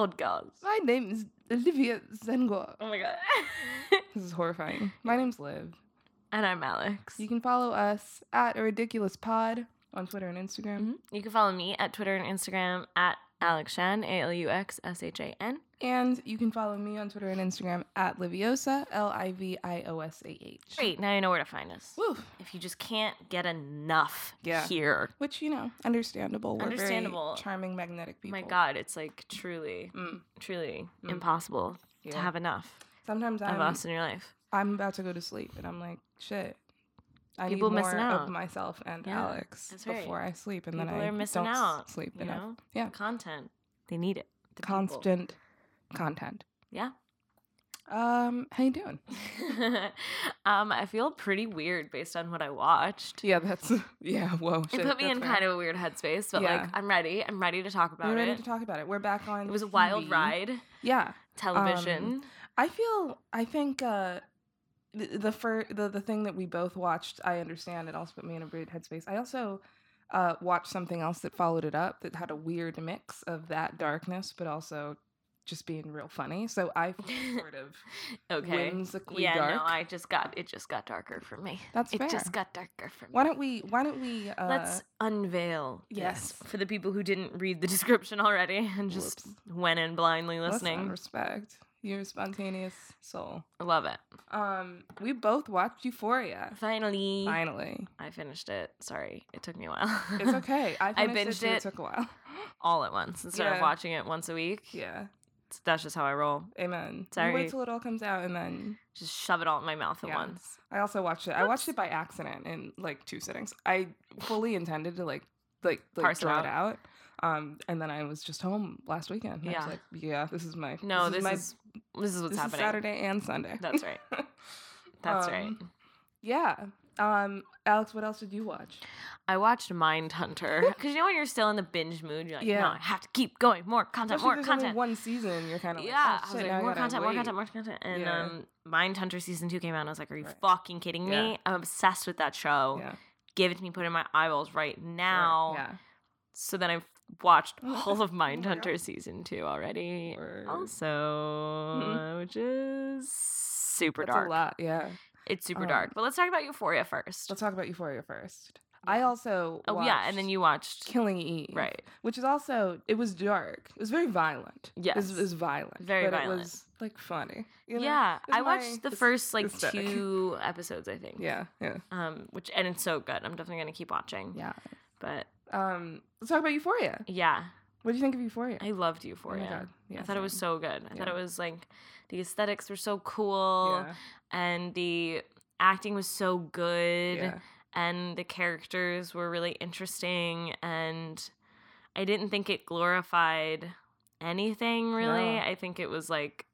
podcast. My name is Olivia Zengor. Oh my god. This is horrifying. My name's Liv. and I'm Alex. You can follow us at a ridiculous pod on Twitter and Instagram. Mhm. You can follow me at Twitter and Instagram at Alex Shan, A L U X S H A N. And you can follow me on Twitter and Instagram at Liviosa, L I V I O S A H. Great, now you know where to find us. Woo. If you just can't get enough Yeah. here. Which, you know, understandable. We're Understandable. Charming, magnetic people. My God, it's like truly, Mm. truly Mm. impossible to have enough Sometimes of I'm, us in your life. I'm about to go to sleep and I'm like, shit. I People need more missing out. of myself and Yeah, Alex right. before I sleep, and then People I are missing don't out, sleep You enough. know? Yeah. The content. They need it. The people. Constant content. Yeah. Um, how you doing? um, I feel pretty weird based on what I watched. Yeah, that's yeah. Whoa, It put me in kind of a weird headspace, but like I'm ready. I'm ready to talk about it. We're ready to talk about it. We're back on. It was a wild TV. ride. Yeah, Television. I feel. I think uh, the the, fir- the the thing that we both watched. I understand. It also put me in a weird headspace. I also uh, watched something else that followed it up that had a weird mix of that darkness, but also just being real funny. So I sort of okay. whimsically Yeah, dark. no, I just got it. Just got darker for me. That's it fair. just got darker for me. Why don't we? Why don't we? Uh, Let's unveil yes. this for the people who didn't read the description already and just Whoops. went in blindly listen, listening. Respect your spontaneous soul. I love it. Um, we both watched Euphoria. Finally, Finally, I finished it. Sorry, it took me a while. it's okay. I, I finished binged it. It took a while. all at once instead of watching it once a week. yeah. That's just how I roll. Amen. Sorry. You wait till it all comes out, and then Just shove it all in my mouth at Yeah. once. I also watched it. I watched it by accident in like two sittings. I fully intended to like like, like Parse it draw out. it out. Um, and then I was just home last weekend. and I Yeah. was like, yeah, this is my No, this, this is is this is what's this happening. is Saturday and Sunday. That's right. That's right. Um, Yeah. Um, Alex, what else did you watch? I watched Mindhunter because you know when you're still in the binge mood, you're like, Yeah. no, I have to keep going, more content, Especially more content. one season. You're kind of yeah, like, I oh, was shit, like, I more content, more content, more content. And Yeah. um, Mindhunter season two came out, and I was like, are you Right. fucking kidding me? Yeah. I'm obsessed with that show. Yeah. Give it to me, put it in my eyeballs right now. Yeah. So then I've watched Oh, all of God. Mindhunter season two already. Word. Also, which is super That's dark. a lot. Yeah. It's super Um, dark. But let's talk about Euphoria first. Let's talk about Euphoria first. I also oh yeah, and then you watched Killing Eve, right. Which is also it was dark. It was very violent. it was, it was violent. Very but violent. It was like funny. you know? yeah, I watched the first like aesthetic. two episodes, I think. Yeah, yeah, Um, which and it's so good. I'm definitely gonna keep watching. yeah. But Um, let's talk about Euphoria. yeah, What do you think of Euphoria? I loved oh Euphoria. my god, yeah, I thought it was so good. I thought it was like the aesthetics were so cool Yeah, and the acting was so good yeah. and the characters were really interesting and I didn't think it glorified anything really. No. I think it was like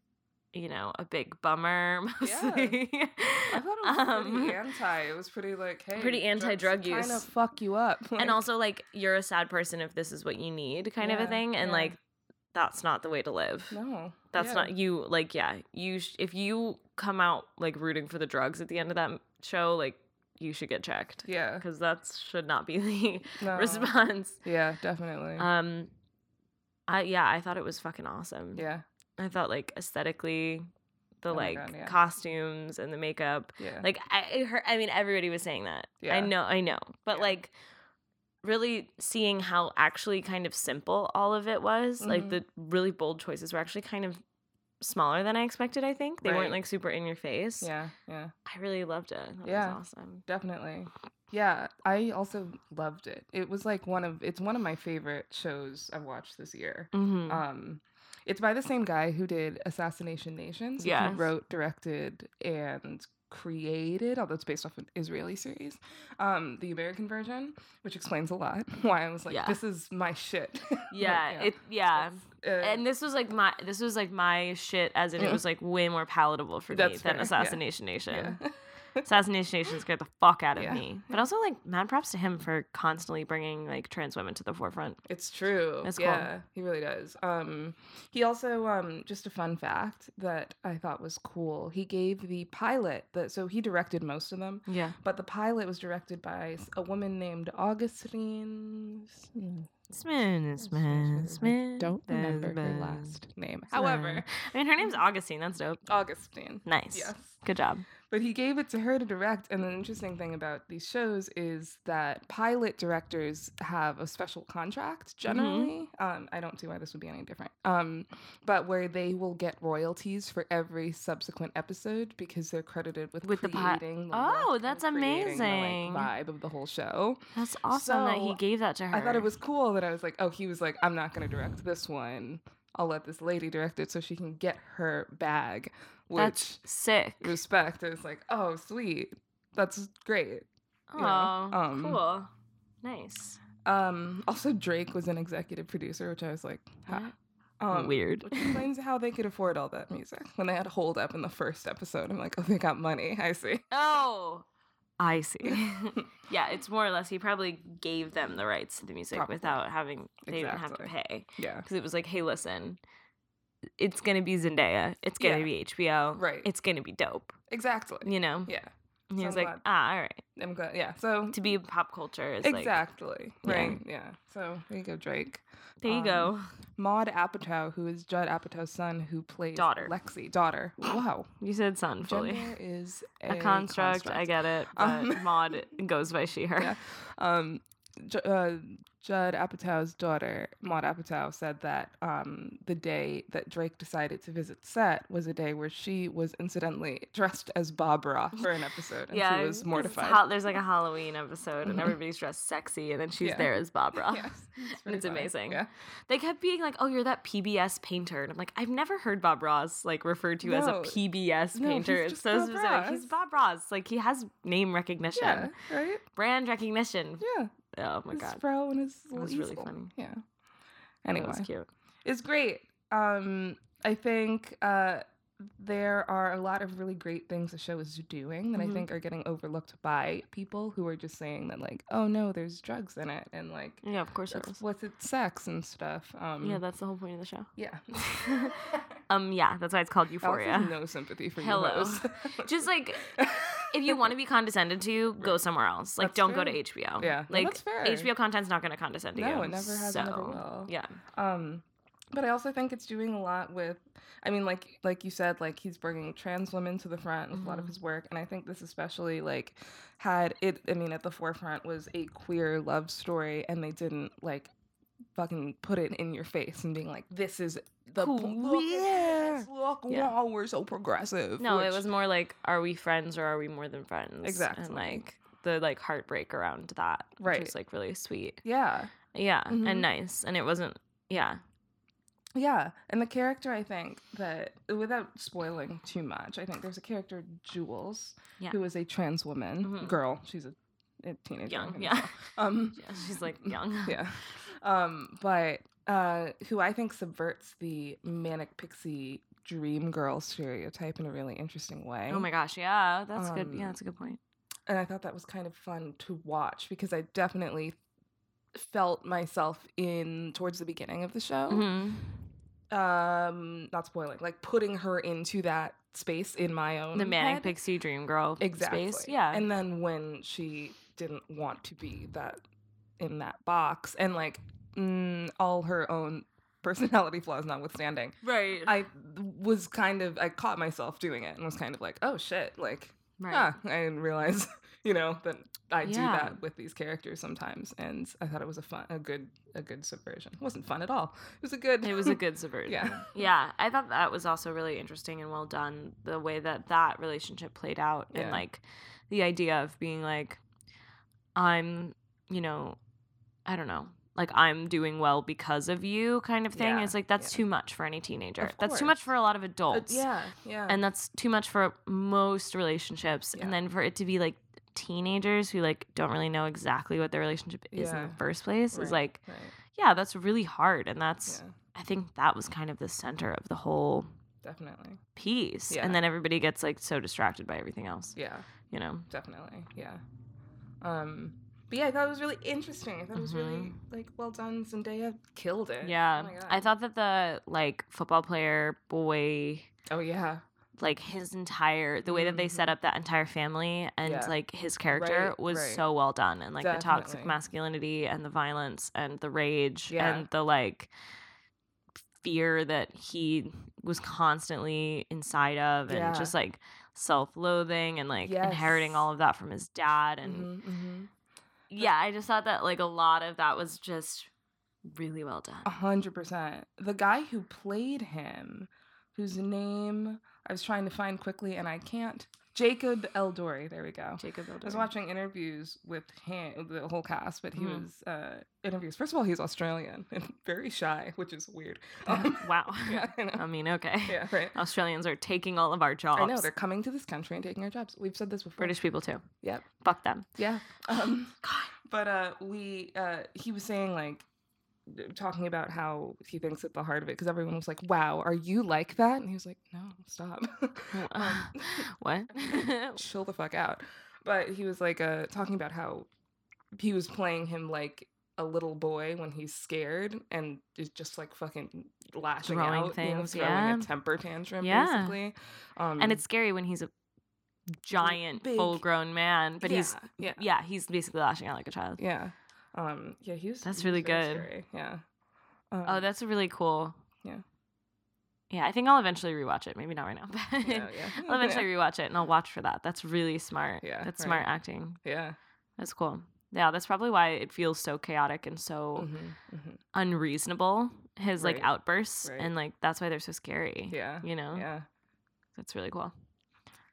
you know, a big bummer Yeah. mostly. I thought it was Um, pretty anti. It was pretty like, hey, pretty anti-drug use. Kind of fuck you up. and also like you're a sad person if this is what you need kind of a thing and yeah. like that's not the way to live. no, That's yeah. not you like yeah, you sh- if you come out like rooting for the drugs at the end of that show like you should get checked Yeah, because that should not be the no. response. Yeah, definitely. Um I yeah, I thought it was fucking awesome. yeah, I thought like aesthetically the Oh like God, yeah. costumes and the makeup yeah. like I I heard I mean everybody was saying that. Yeah. I know, I know. But Yeah. like really seeing how actually kind of simple all of it was, like Mhm. the really bold choices were actually kind of smaller than I expected, I think. They Right. weren't like super in your face. yeah, yeah. I really loved it. Thought Yeah. Was awesome. Definitely. Yeah, I also loved it. It was like one of it's one of my favorite shows I've watched this year. Mm-hmm. Um it's by the same guy who did Assassination Nation. So Yes. He wrote, directed, and created, although it's based off an Israeli series, um, the American version, which explains a lot why I was like, Yeah. this is my shit. Like, yeah, it yeah. uh, and this was like my this was like my shit as in it was like way more palatable for me than fair, yeah. Assassination Nation. Assassination Nation scared the fuck out of Yeah. me. But also, like, mad props to him for constantly bringing like trans women to the forefront. It's true. That's cool. yeah, he really does. Um, he also um, just a fun fact that I thought was cool. He gave the pilot that so he directed most of them, Yeah. but the pilot was directed by a woman named Augustine. Smith, Smith, Smith. Don't remember her last name. However, I mean, her name's Augustine. That's dope. Augustine. Nice. Yes. Good job. But he gave it to her to direct. And the interesting thing about these shows is that pilot directors have a special contract generally. Um, I don't see why this would be any different. Um, but where they will get royalties for every subsequent episode because they're credited with, With the pi- creating the Oh, that's creating the, like, amazing. vibe of the whole show. That's awesome that he gave that to her. I thought it was cool that I was like, oh, he was like, I'm not going to direct this one. I'll let this lady direct it so she can get her bag. Which That's sick. respect. I was like, oh, sweet. That's great. Oh, you know, um, cool. Nice. Um, also, Drake was an executive producer, which I was like, ha. Um, Weird. Which explains how they could afford all that music when they had Hold Up in the first episode. I'm like, oh, they got money. I see. Oh, I see. yeah, it's more or less he probably gave them the rights to the music Probably. without having they didn't have to pay Yeah. because it was like, hey, listen, it's gonna be Zendaya, it's gonna Yeah. be HBO, Right. It's gonna be dope, Exactly. you know. Yeah. And he So was I'm like, glad. ah, all right. I'm glad. Yeah. So To be pop culture is like, exactly. Yeah. Right. Yeah. So there you go, Drake. there you Um, go. Maud Apatow, who is Judd Apatow's son, who plays Daughter. Lexi. Daughter. Wow. You said son fully. Gender is A construct, I get it, but Um, Maud goes by she, her. yeah. Um, J- uh, Judd Apatow's daughter, Maud Apatow, said that um, the day that Drake decided to visit set was a day where she was incidentally dressed as Bob Ross for an episode, and yeah, she was mortified. ha- there's like a Halloween episode, and Mhm. everybody's dressed sexy, and then she's Yeah. there as Bob Ross. Yes, it's, And it's funny. amazing. Yeah. They kept being like, "Oh, you're that PBS painter," and I'm like, "I've never heard Bob Ross like referred to as a PBS No, painter. It's so Bob specific. He's Bob Ross. Like he has name recognition, Yeah, right? brand recognition. Yeah. Oh my his god, fro and his little was really easel. funny. Yeah. Anyway, was cute. it's great. Um, I think uh, there are a lot of really great things the show is doing that Mhm. I think are getting overlooked by people who are just saying that like, oh no, there's drugs in it and like Yeah, of course it was. what's it sex and stuff. Um, Yeah, that's the whole point of the show. yeah. Um, yeah, that's why it's called Euphoria. no sympathy for you. Hello. Just like if you want to be condescended to, go somewhere else. Like, That's don't go to. HBO. Yeah, no, like that's fair. HBO content's not going to condescend to you. no, it never has, and never will. Yeah. Um, but I also think it's doing a lot with. I mean, like like you said, like he's bringing trans women to the front with a lot of his work, and I think this especially like had it. I mean, at the forefront was a queer love story, and they didn't like fucking put it in your face and being like, "This is the Cool. look this, look, Yeah. wow, we're so progressive." No, it was more like, are we friends or are we more than friends? Exactly. And like the like heartbreak around that, which Right. was like really sweet. yeah, Yeah, Mhm. and nice, and it wasn't. Yeah, Yeah, and the character I think that without spoiling too much, I think there's a character Jules Yeah. who is a trans woman Mhm. girl. She's a, a teenager. young. Yeah. Um. yeah, she's like young. Yeah. Um. But uh, who I think subverts the manic pixie dream girl stereotype in a really interesting way. Oh my gosh, yeah, that's good. Um, Yeah, that's a good point. and I thought that was kind of fun to watch because I definitely felt myself in towards the beginning of the show. Mhm. um not spoiling like putting her into that space in my own The manic head. pixie dream girl exactly space. Yeah, and then when she didn't want to be that in that box and like mm, all her own personality flaws notwithstanding right. i was kind of i caught myself doing it and was kind of like oh shit like right. ah i didn't realize you know that i do that with these characters sometimes and i thought it was a fun a good a good subversion it wasn't fun at all it was a good It was a good subversion. Yeah. Yeah. I thought that was also really interesting and well done. The way that that relationship played out and like the idea of being like, I'm, you know, I don't know, like I'm doing well because of you kind of thing. Yeah, It's like that's yeah. too much for any teenager. That's too much for a lot of adults. yeah yeah And that's too much for most relationships. Yeah. And then for it to be like teenagers who like don't really know exactly what their relationship is in the first place Right, is like, right. yeah, that's really hard. And that's. I think that was kind of the center of the whole definitely. piece. And then everybody gets like so distracted by everything else, Yeah, you know? definitely. Yeah. Um, but yeah, I thought it was really interesting. I thought it was really Mhm. like well done. Zendaya killed it. Yeah. Oh my God. I thought that the like football player boy Oh yeah. like his entire the way that they set up that entire family and Yeah. like his character Right, was right. so well done and like the toxic masculinity and the violence and the rage Yeah. and the like fear that he was constantly inside of and Yeah. just like self-loathing and like inheriting all of that from his dad and Mhm, mhm. Yeah i just thought that like a lot of that was just really well done A hundred percent. The guy who played him, whose name I was trying to find quickly and I can't. Jacob Elordi. There we go. jacob I was watching interviews with him, the whole cast, but he Mhm. was uh, interviews. First of all, he's Australian and very shy, which is weird. Um, wow yeah, I i mean okay yeah, right. australians are taking all of our jobs I know they're coming to this country and taking our jobs. We've said this before. british people too Yep. fuck them Yeah. Um, god but uh, we uh, he was saying like talking about how he thinks at the heart of it because everyone was like, "Wow, are you like that?" And he was like, "No, stop." um, what chill the fuck out. But he was like uh talking about how he was playing him like a little boy when he's scared and is just like fucking lashing Throwing out, you know, things, throwing yeah. a temper tantrum Yeah. basically. Um, and it's scary when he's a giant full-grown man but he's yeah, yeah he's basically lashing out like a child yeah, um, yeah. He was That's he really very good. scary, Yeah. Um, oh that's really cool Yeah. yeah i think i'll eventually rewatch it maybe not right now but yeah, yeah. i'll eventually rewatch it and i'll watch for that that's really smart Yeah, that's right. smart acting yeah. that's cool yeah that's probably why it feels so chaotic and so Mhm, mhm. unreasonable his like outbursts Right. and like that's why they're so scary Yeah. you know Yeah. that's really cool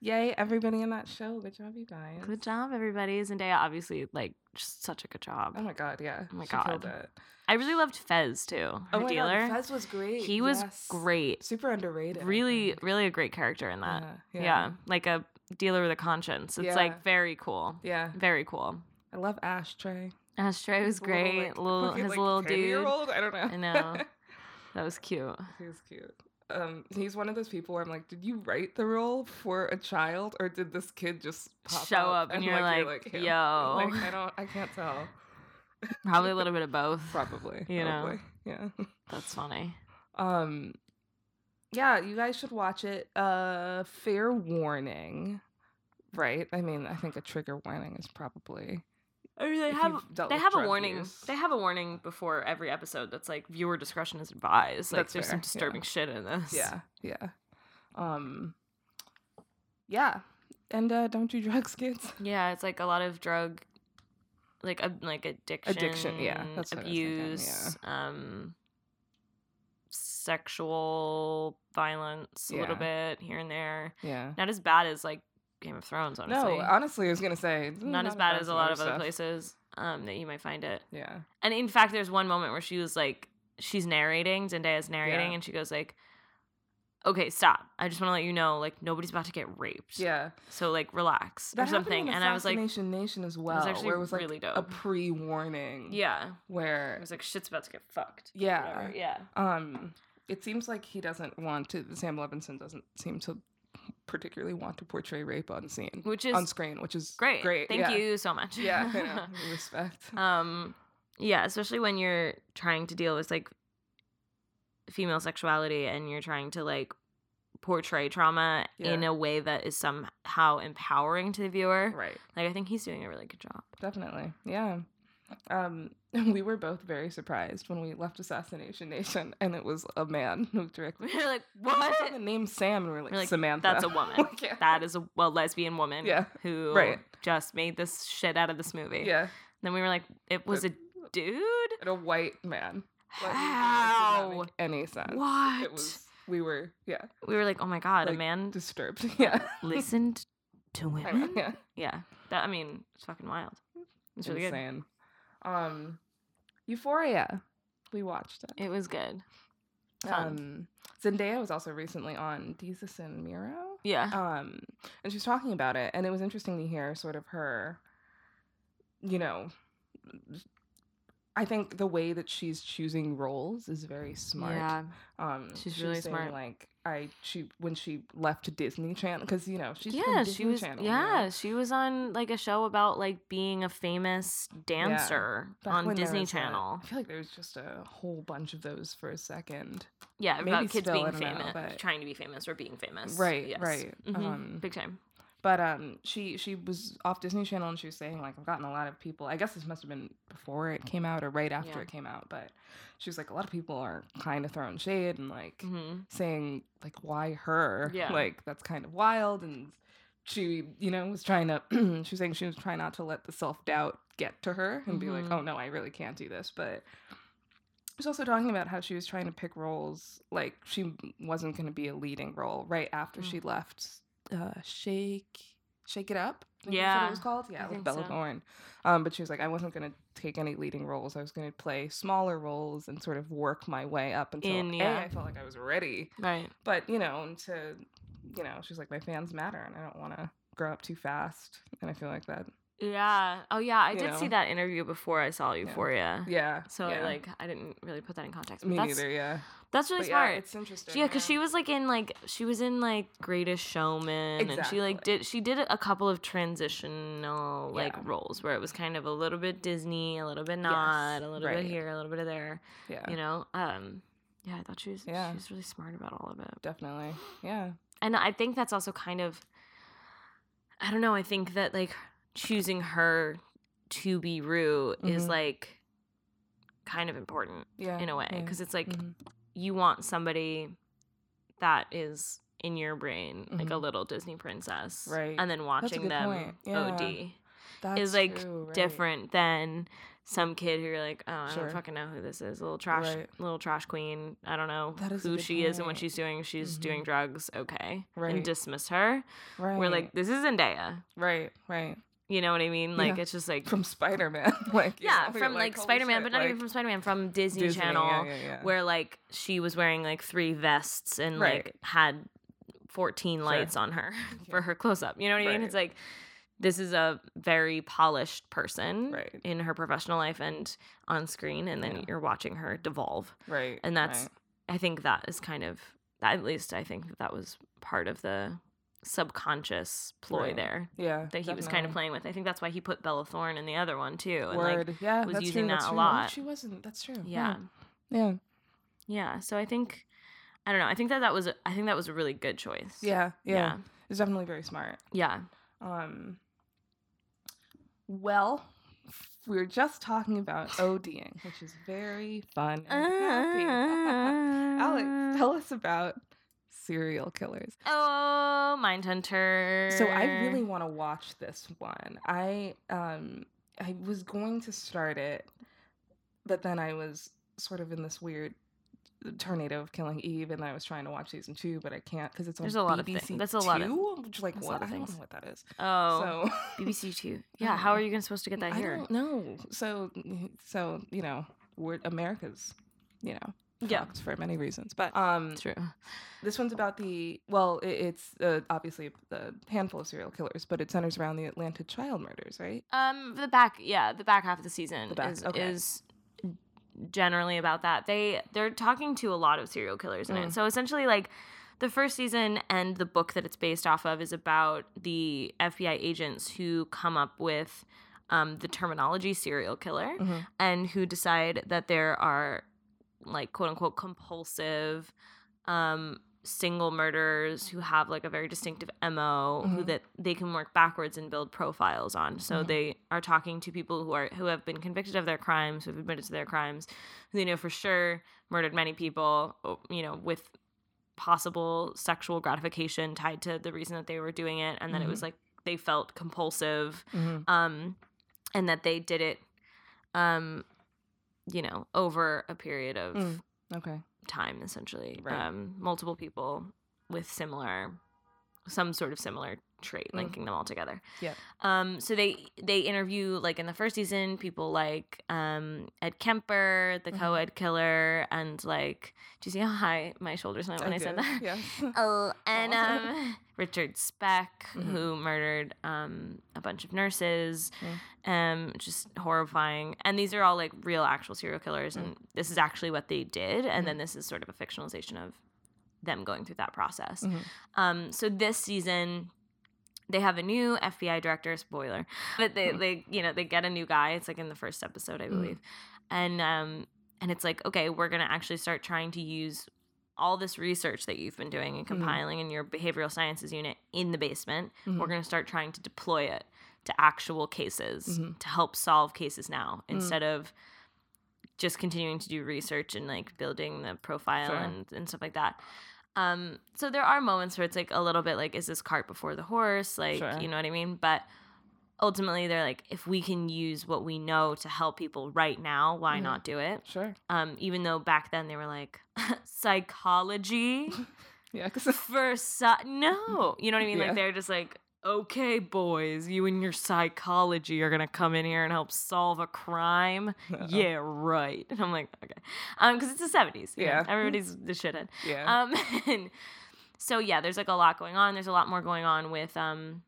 Yay, everybody in that show. Good job, you guys. good job everybody zendaya obviously like just such a good job Oh my god, yeah. Oh my she God. i really loved fez too her Oh my dealer god, Fez was great. he was yes. great Super underrated. Really really a great character in that Yeah, yeah. like a dealer with a conscience it's Yeah. like very cool Yeah. very cool I love Ashtray. ashtray was His little, great like, little his like, little dude 10-year-old? I don't know. I know. that was cute he was cute. Um, he's one of those people where I'm like, did you write the role for a child, or did this kid just pop Show up and you're like, him? yo. Like, I don't, I can't tell. probably a little bit of both Probably. You know. Yeah. that's funny Um yeah, you guys should watch it. Uh fair warning. Right? I mean, I think a trigger warning is probably Mean, they If have they have a warning. use. They have a warning before every episode that's like viewer discretion is advised. Like That's there's fair, some yeah. disturbing shit in this. yeah, yeah. Um yeah. And uh don't do drugs, kids. yeah. It's like a lot of drug, like a like addiction, addiction, yeah, that's what I was thinking, abuse, um, sexual violence a little bit here and there. Yeah. Not as bad as like Game of Thrones, honestly. No, honestly, I was gonna say mm, not as bad as a lot of other stuff. places um, that you might find it. Yeah. And in fact, there's one moment where she was like, she's narrating, Zendaya's narrating, Yeah. and she goes like, "Okay, stop. I just want to let you know, like, nobody's about to get raped. Yeah. So like, relax That or something." in And I was like, "Nation Nation as well, actually where it was like really a pre-warning. "Yeah." Where was like, "Shit's about to get fucked." Yeah. Whatever. Yeah. Um, it seems like he doesn't want to. Sam Levinson doesn't seem to particularly want to portray rape on scene, Which is on screen, which is great. Great, Thank yeah. you so much. Yeah, respect. um yeah especially when you're trying to deal with like female sexuality and you're trying to like portray trauma in a way that is somehow empowering to the viewer right, like i think he's doing a really good job definitely, yeah. Um, we were both very surprised when we left Assassination Nation, and it was a man who directly. we're like what the name Sam, and we were like, like, Samantha. that's a woman yeah. that is a well lesbian woman Yeah, who right. just made this shit out of this movie yeah, then we were like it was a dude and a white man. Like, not how any sense? what It was. We were, yeah, we were like oh my god a man disturbed. Yeah. listened to women yeah. Yeah, that I mean, it's fucking wild. It's really good. Um, Euphoria. We watched it. It was good. Um, Zendaya was also recently on Jesus and Miro. Yeah, Um, and she was talking about it, and it was interesting to hear sort of her, you know, I think the way that she's choosing roles is very smart. yeah, Um, She's she really smart. Like I she when she left Disney Channel because you know she's from yeah, Disney she was. Channel, you know? yeah, she was on like a show about like being a famous dancer Back on Disney Channel. I feel like there was just a whole bunch of those for a second. yeah, maybe about kids still, being don't know, famous, but- trying to be famous or being famous. Right, Yes. right, Mhm, um, Big time. But um, she she was off Disney Channel and she was saying like I've gotten a lot of people. I guess this must have been before it came out or right after Yeah. it came out. But she was like a lot of people are kind of throwing shade and like hmm saying like why her? Yeah. like that's kind of wild. And she you know was trying to she was saying she was trying not to let the self doubt get to her and be like Mhm. oh no I really can't do this. But she was also talking about how she was trying to pick roles like she wasn't going to be a leading role right after Mm. she left uh shake shake it up that's what Yeah, it was called yeah I with bella so. thorne um but she was like i wasn't going to take any leading roles i was going to play smaller roles and sort of work my way up until In, yeah. i felt like i was ready Right. but you know and to you know she's like my fans matter and i don't want to grow up too fast and i feel like that Yeah. Oh yeah, I You did see that interview before I saw Euphoria. yeah So yeah. like I didn't really put that in context. But me that's, neither yeah That's really but smart. yeah it's interesting yeah, because she was like in like she was in like Greatest Showman, and she like did she did a couple of transitional like Yeah. roles where it was kind of a little bit Disney, a little bit not, Yes, a little right. bit here, a little bit of there. yeah You know, um, yeah, I thought she was Yeah. she was really smart about all of it, definitely yeah and I think that's also kind of I don't know. I think that like choosing her to be Rue is Mhm. like kind of important yeah in a way yeah. because it's like Mhm. you want somebody that is in your brain like a Mhm. little Disney princess, Right. And then watching them. Yeah. OD That's is like true, right. different than some kid who you're like, oh, I Sure. don't fucking know who this is, a little trash, Right. little trash queen. I don't know is who she is and what she's doing. She's doing Mhm. drugs, okay, Right. and dismiss her. right We're like, this is Zendaya. right right You know what I mean? Like Yeah. it's just like from Spider-Man like yeah, oh, know, from like, holy Spider Man, but not even from Spider Man, from Disney, Disney, Channel, yeah, yeah, yeah. where like she was wearing like three vests and Right. like had 14 Sure. lights on her for her close up. You know what I mean? It's like this is a very polished person Right. in her professional life and on screen, and then you're watching her devolve. right And that's. I think that is kind of, at least I think that that was part of the subconscious ploy Right. there yeah that he was kind of playing with. I think that's why he put Bella Thorne in the other one too. And word like, yeah was using true, that a true. Lot. she wasn't that's true yeah. yeah Yeah, so I think I don't know. I think that that was I think that was a really good choice. yeah yeah, Yeah. it's definitely very smart Yeah. um well we were just talking about ODing, which is very fun and happy. Alex, tell us about serial killers. Oh, Mindhunter. So I really want to watch this one. I um I was going to start it, but then I was sort of in this weird tornado of Killing Eve, and I was trying to watch season two, but I can't because it's on There's a lot of BBC things. That's a lot of- Two, which like a what lot of I don't know what that is. Oh, So BBC Two. Yeah, how are you gonna supposed to get that I here? don't know. So so you know, we're America's, you know. Yeah. for many reasons, but um, True. this one's about the well, it, it's uh, obviously a handful of serial killers, but it centers around the Atlanta child murders, right? Um, the back, yeah, the back half of the season The back, is okay. is generally about that. They they're talking to a lot of serial killers in Mm. it. So essentially, like the first season and the book that it's based off of is about the FBI agents who come up with um, the terminology serial killer Mhm. and who decide that there are like quote unquote compulsive um single murderers who have like a very distinctive mo who Mhm. that they can work backwards and build profiles on so Mhm. they are talking to people who are who have been convicted of their crimes who have admitted to their crimes who they know for sure murdered many people you know with possible sexual gratification tied to the reason that they were doing it and then it was like they felt compulsive Mm-hmm. um and that they did it um you know over a period of Mm. Okay. time essentially Right. um multiple people with similar some sort of similar trait Mm. linking them all together yeah um so they they interview like in the first season people like um ed kemper the Mhm. co-ed killer and like do you see how high my shoulders went when i, said that Yes. Oh, and Awesome. um, Richard Speck, Mhm. who murdered um, a bunch of nurses, Mm. um, just horrifying. And these are all like real, actual serial killers, Mm. and this is actually what they did. And then this is sort of a fictionalization of them going through that process. Mhm. Um, so this season, they have a new FBI director. Spoiler, but they Mhm. they you know they get a new guy. It's like in the first episode, I Mhm. believe, and um and it's like okay, we're gonna actually start trying to use all this research that you've been doing and Mhm. compiling in your behavioral sciences unit in the basement. We're Mhm. going to start trying to deploy it to actual cases Mhm. to help solve cases now Mm. instead of just continuing to do research and like building the profile Sure. and, and stuff like that. Um, so there are moments where it's like a little bit like, is this cart before the horse? Like, Sure. you know what I mean? But ultimately, they're like, if we can use what we know to help people right now, why Mhm. not do it? Sure. Um, even though back then they were like, psychology Yeah. for sci- no, you know what I mean? Yeah. Like they're just like, okay, boys, you and your psychology are gonna come in here and help solve a crime. Yeah, right. And I'm like, okay, um, because it's the '70s. you know, Yeah. everybody's the shithead. yeah. Um, and so yeah, there's like a lot going on. There's a lot more going on with um,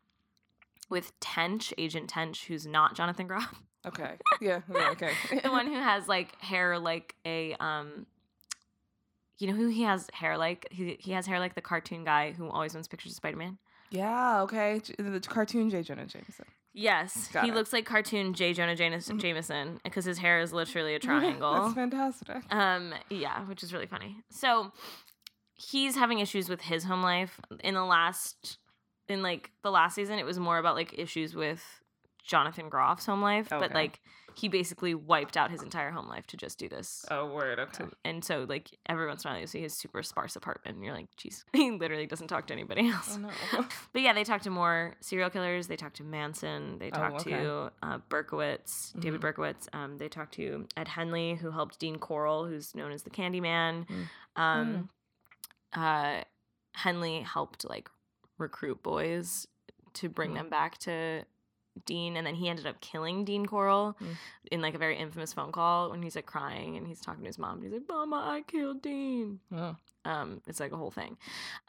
with Tench, Agent Tench, who's not Jonathan Groff, okay. Yeah. yeah, Okay. the one who has like hair like a um. You know who he has hair like? He, he has hair like the cartoon guy who always wants pictures of Spider Man. Yeah. Okay. J- The cartoon J. Jonah Jameson. Yes, Got he it. looks like cartoon J. Jonah James- Mhm. Jameson because his hair is literally a triangle. That's fantastic. um, yeah, which is really funny. So he's having issues with his home life. In the last, in like the last season, it was more about like issues with Jonathan Groff's home life, but like he basically wiped out his entire home life to just do this. Oh, word. Okay. And so, like every once in a while, you see his super sparse apartment, and you're like, "Jeez, he literally doesn't talk to anybody else." Oh no. But yeah, they talk to more serial killers. They talk to Manson. They Oh, talk okay. to uh, Berkowitz, David Mhm. Berkowitz. Um, they talk to Ed Henley, who helped Dean Corll, who's known as the Candyman. Mm. Um, uh, Henley helped like recruit boys to bring Mm. them back to Dean, and then he ended up killing Dean Corll Mm. in like a very infamous phone call when he's like crying and he's talking to his mom. And he's like, "Mama, I killed Dean." Oh. Um, it's like a whole thing.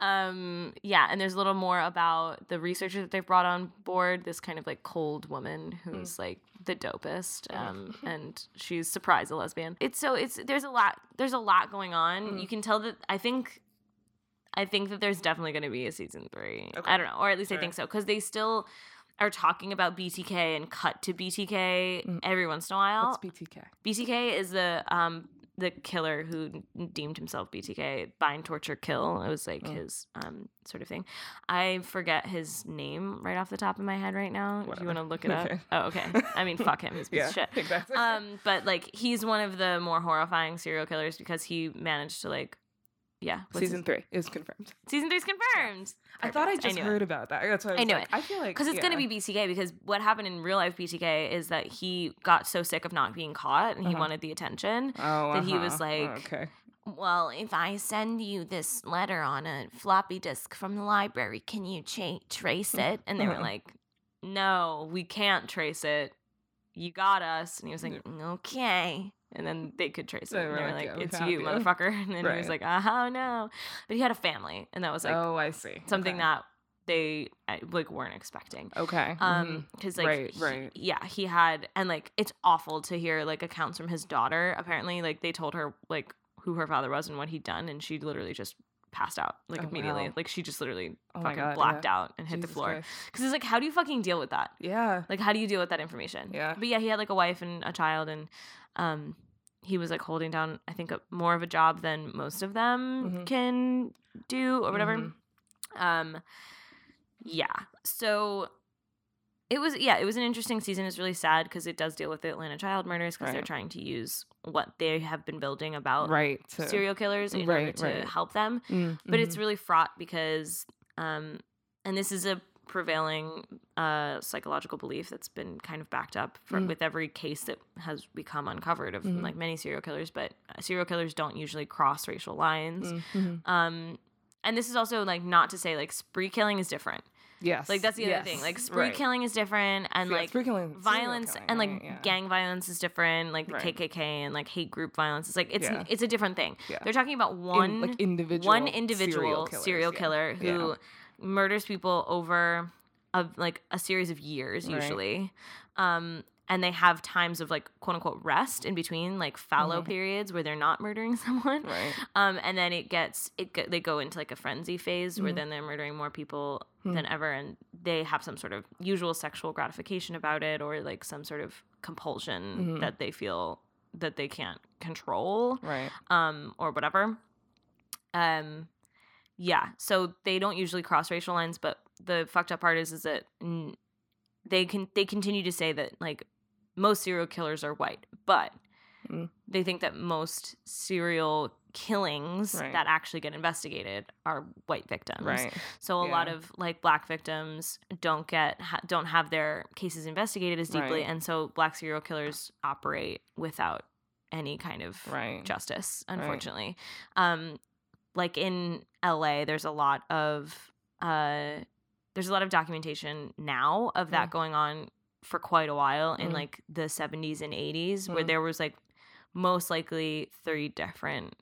Um, yeah, and there's a little more about the researcher that they've brought on board. This kind of like cold woman who's like the dopest, um, and she's surprised a lesbian. It's so it's there's a lot there's a lot going on. Mm. You can tell that I think. I think that there's definitely going to be a season three. Okay. I don't know, or at least I think so, because they still are talking about BTK and cut to BTK Mm. every once in a while. What's BTK? BTK is the um the killer who deemed himself BTK, bind, torture, kill. It was like Oh. his um sort of thing. I forget his name right off the top of my head right now. If you want to look it Okay. up. Oh, okay. I mean, fuck him. He's piece Yeah. of shit. Exactly. Um, but like he's one of the more horrifying serial killers because he managed to like, yeah. Season three is confirmed. season three is confirmed. I thought I just it. heard about that. That's what I, I knew like, it. I feel like because it's gonna be BTK. Because what happened in real life BTK is that he got so sick of not being caught and he Uh-huh. wanted the attention. Oh, that he was uh-huh. like- okay. Well, if I send you this letter on a floppy disk from the library, can you cha- trace it? And they were Uh-huh. like, No, we can't trace it. You got us. And he was like, Okay. And then they could trace it. They And they were like, like, It's you, you." motherfucker. And then he was Right. like, Oh no. But he had a family, and that was like oh, I see. something okay. that they like weren't expecting Okay. um because like Right, he- right. yeah he had and like it's awful to hear like accounts from his daughter apparently like they told her like who her father was and what he'd done and she literally just passed out like Oh, immediately wow. like she just literally Oh fucking God, blacked yeah. out and hit the floor because it's like how do you fucking deal with that Yeah. like how do you deal with that information Yeah. but yeah he had like a wife and a child and um he was like holding down i think a, more of a job than most of them Mhm. can do or whatever Mhm. um yeah so it was yeah it was an interesting season it's really sad because it does deal with the atlanta child murders because they're trying to use what they have been building about Right. to- serial killers in order Right, to right. help them Mm, but it's really fraught because um and this is a prevailing uh psychological belief that's been kind of backed up for, Mm. with every case that has become uncovered of Mhm. like many serial killers but serial killers don't usually cross racial lines Mm, mhm. um and this is also like not to say like spree killing is different Yes. like that's the other thing like spree right. killing is different and Yeah, like spree killing, violence killing, and like yeah. gang violence is different like the Right. kkk and like hate group violence it's like it's Yeah. it's a different thing Yeah. they're talking about In- one like individual one individual killers, serial yeah. killer who. Murders people over of like a series of years Right. usually um and they have times of like quote unquote rest in between like fallow Mhm. periods where they're not murdering someone Right. um and then it gets it go- they go into like a frenzy phase where Mhm. then they're murdering more people Hmm. than ever and they have some sort of usual sexual gratification about it or like some sort of compulsion Mhm. that they feel that they can't control Right. um or whatever um yeah so they don't usually cross racial lines but the fucked up part is is that they can they continue to say that like most serial killers are white but Mm. they think that most serial killings Right. that actually get investigated are white victims Right. so a lot of like black victims don't get ha- don't have their cases investigated as deeply Right. and so black serial killers operate without any kind of Right. justice unfortunately um like in LA there's a lot of uh there's a lot of documentation now of that Mm. going on for quite a while in Mm. like the 70s and 80s where Mm. there was like most likely three different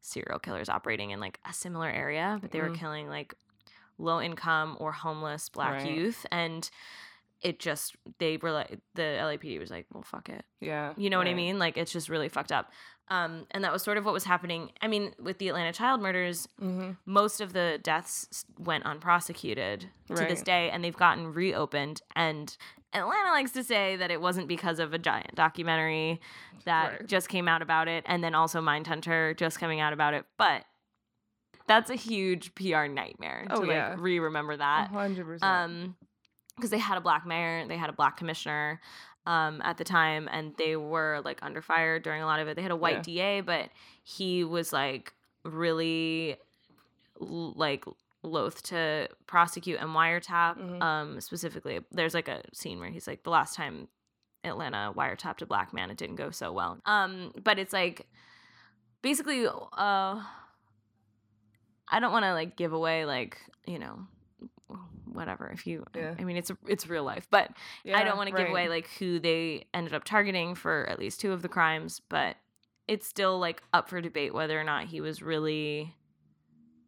serial killers operating in like a similar area but they were Mm. killing like low income or homeless black Right. youth and it just they were like the LAPD was like well fuck it Yeah. you know what I mean? Like it's just really fucked up. Um, and that was sort of what was happening. I mean, with the Atlanta child murders, Mhm. most of the deaths went unprosecuted to this day, and they've gotten reopened. And Atlanta likes to say that it wasn't because of a giant documentary that Right. just came out about it, and then also Mindhunter just coming out about it. But that's a huge PR nightmare to Oh, like yeah. re-remember that hundred percent. um because they had a black mayor they had a black commissioner um at the time and they were like under fire during a lot of it. They had a white da but he was like really like loath to prosecute and wiretap Mhm. um specifically. There's like a scene where he's like the last time atlanta wiretapped a black man it didn't go so well. Um but it's like basically uh i don't want to like give away like you know whatever if you Yeah. i mean it's it's real life but i don't want to give away like who they ended up targeting for at least two of the crimes but it's still like up for debate whether or not he was really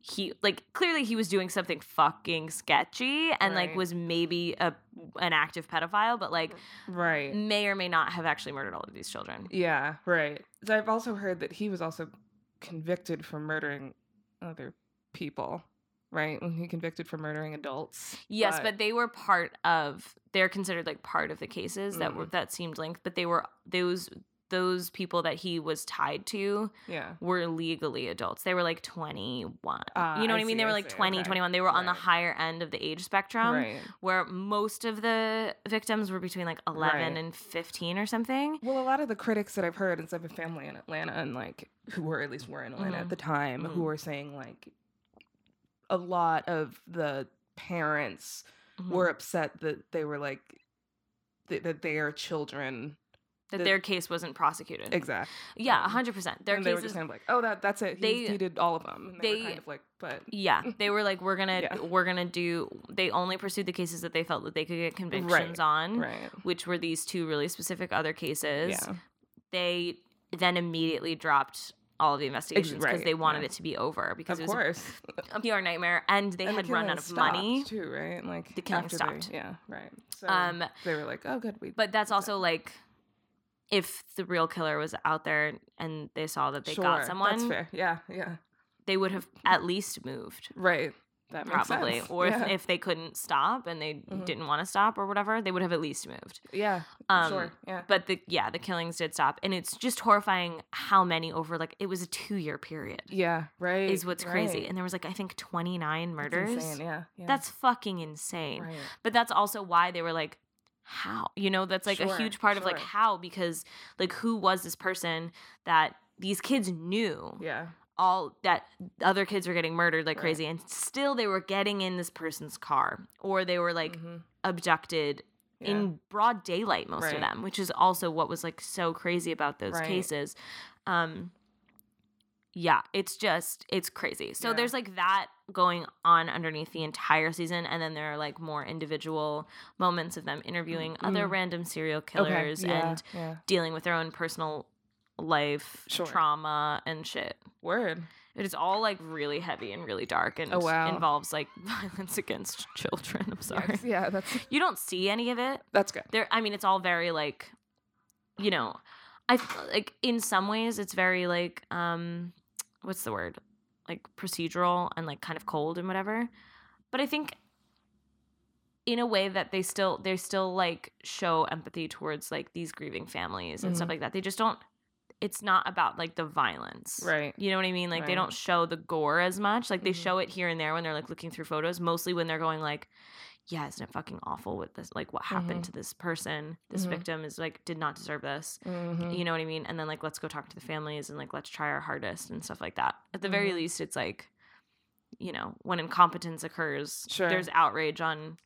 he like clearly he was doing something fucking sketchy and like was maybe a an active pedophile but like Right. may or may not have actually murdered all of these children Yeah, right. So I've also heard that he was also convicted for murdering other people, right? When he convicted for murdering adults. Yes, but they were part of. They're considered like part of the cases that Mm. were that seemed linked, but they were those those people that he was tied to yeah, were legally adults. They were like 21. Ah, you know what I I mean? see, they were I like see, 20, okay. 21. They were on the higher end of the age spectrum right. where most of the victims were between like 11 Right. and 15 or something. Well, a lot of the critics that I've heard, and so I have a family in Atlanta, and like who were at least were in Atlanta Mhm. at the time, Mhm. who were saying like a lot of the parents Mhm. were upset that they were like th- that their children that the- their case wasn't prosecuted. Exactly. yeah, um, 100%. Their and they were just kind of like, oh, that that's it. He, They- he did all of them. And they, they- were kind of like, but Yeah, they were like, we're gonna, Yeah. we're gonna do. They only pursued the cases that they felt that they could get convictions on, right, which were these two really specific other cases. yeah, They then immediately dropped all of the investigations because right, they wanted yeah. it to be over because of it was course. a PR nightmare, and they And the had run out of money. too, right? Like The killing stopped. They, yeah, right. So Um, they were like, oh, good. We But that's also like, if the real killer was out there and they saw that they sure, got someone, That's fair. Yeah, yeah, they would have at least moved. right. That Probably, sense. or yeah. if, if they couldn't stop and they Mhm. didn't want to stop or whatever, they would have at least moved. yeah, Um, sure, yeah, But the yeah, the killings did stop, and it's just horrifying how many over like it was a two year period yeah, right. is what's crazy, and there was like I think twenty nine That's murders. insane, yeah, yeah. That's fucking insane. right. But that's also why they were like, how? You know, that's like a huge part of like how because like who was this person that these kids knew Yeah, all that other kids were getting murdered like Right. crazy and still they were getting in this person's car or they were like mhm, abducted yeah. in broad daylight most of them which is also what was like so crazy about those Right. cases um yeah it's just it's crazy so Yeah. there's like that going on underneath the entire season and then there are like more individual moments of them interviewing other Mm. random serial Okay, killers yeah, and dealing with their own personal life Sure. trauma and shit Word. It is all like really heavy and really dark and Oh, wow. involves like violence against children. I'm sorry. Yes, yeah, that's You don't see any of it. that's good. There I mean it's all very like you know, I like in some ways it's very like um what's the word? Like procedural and like kind of cold and whatever. But I think in a way that they still they still like show empathy towards like these grieving families and stuff Mhm. like that. They just don't it's not about like the violence. Right. You know what I mean? Like they don't show the gore as much. Like they Mhm. show it here and there when they're like looking through photos, mostly when they're going like, yeah, isn't it fucking awful with this? Like what happened Mhm. to this person? This Mhm. victim is like did not deserve this. Mhm. You know what I mean? And then like let's go talk to the families and like let's try our hardest and stuff like that. At the very Mhm. least, it's like, you know, when incompetence occurs, Sure. there's outrage on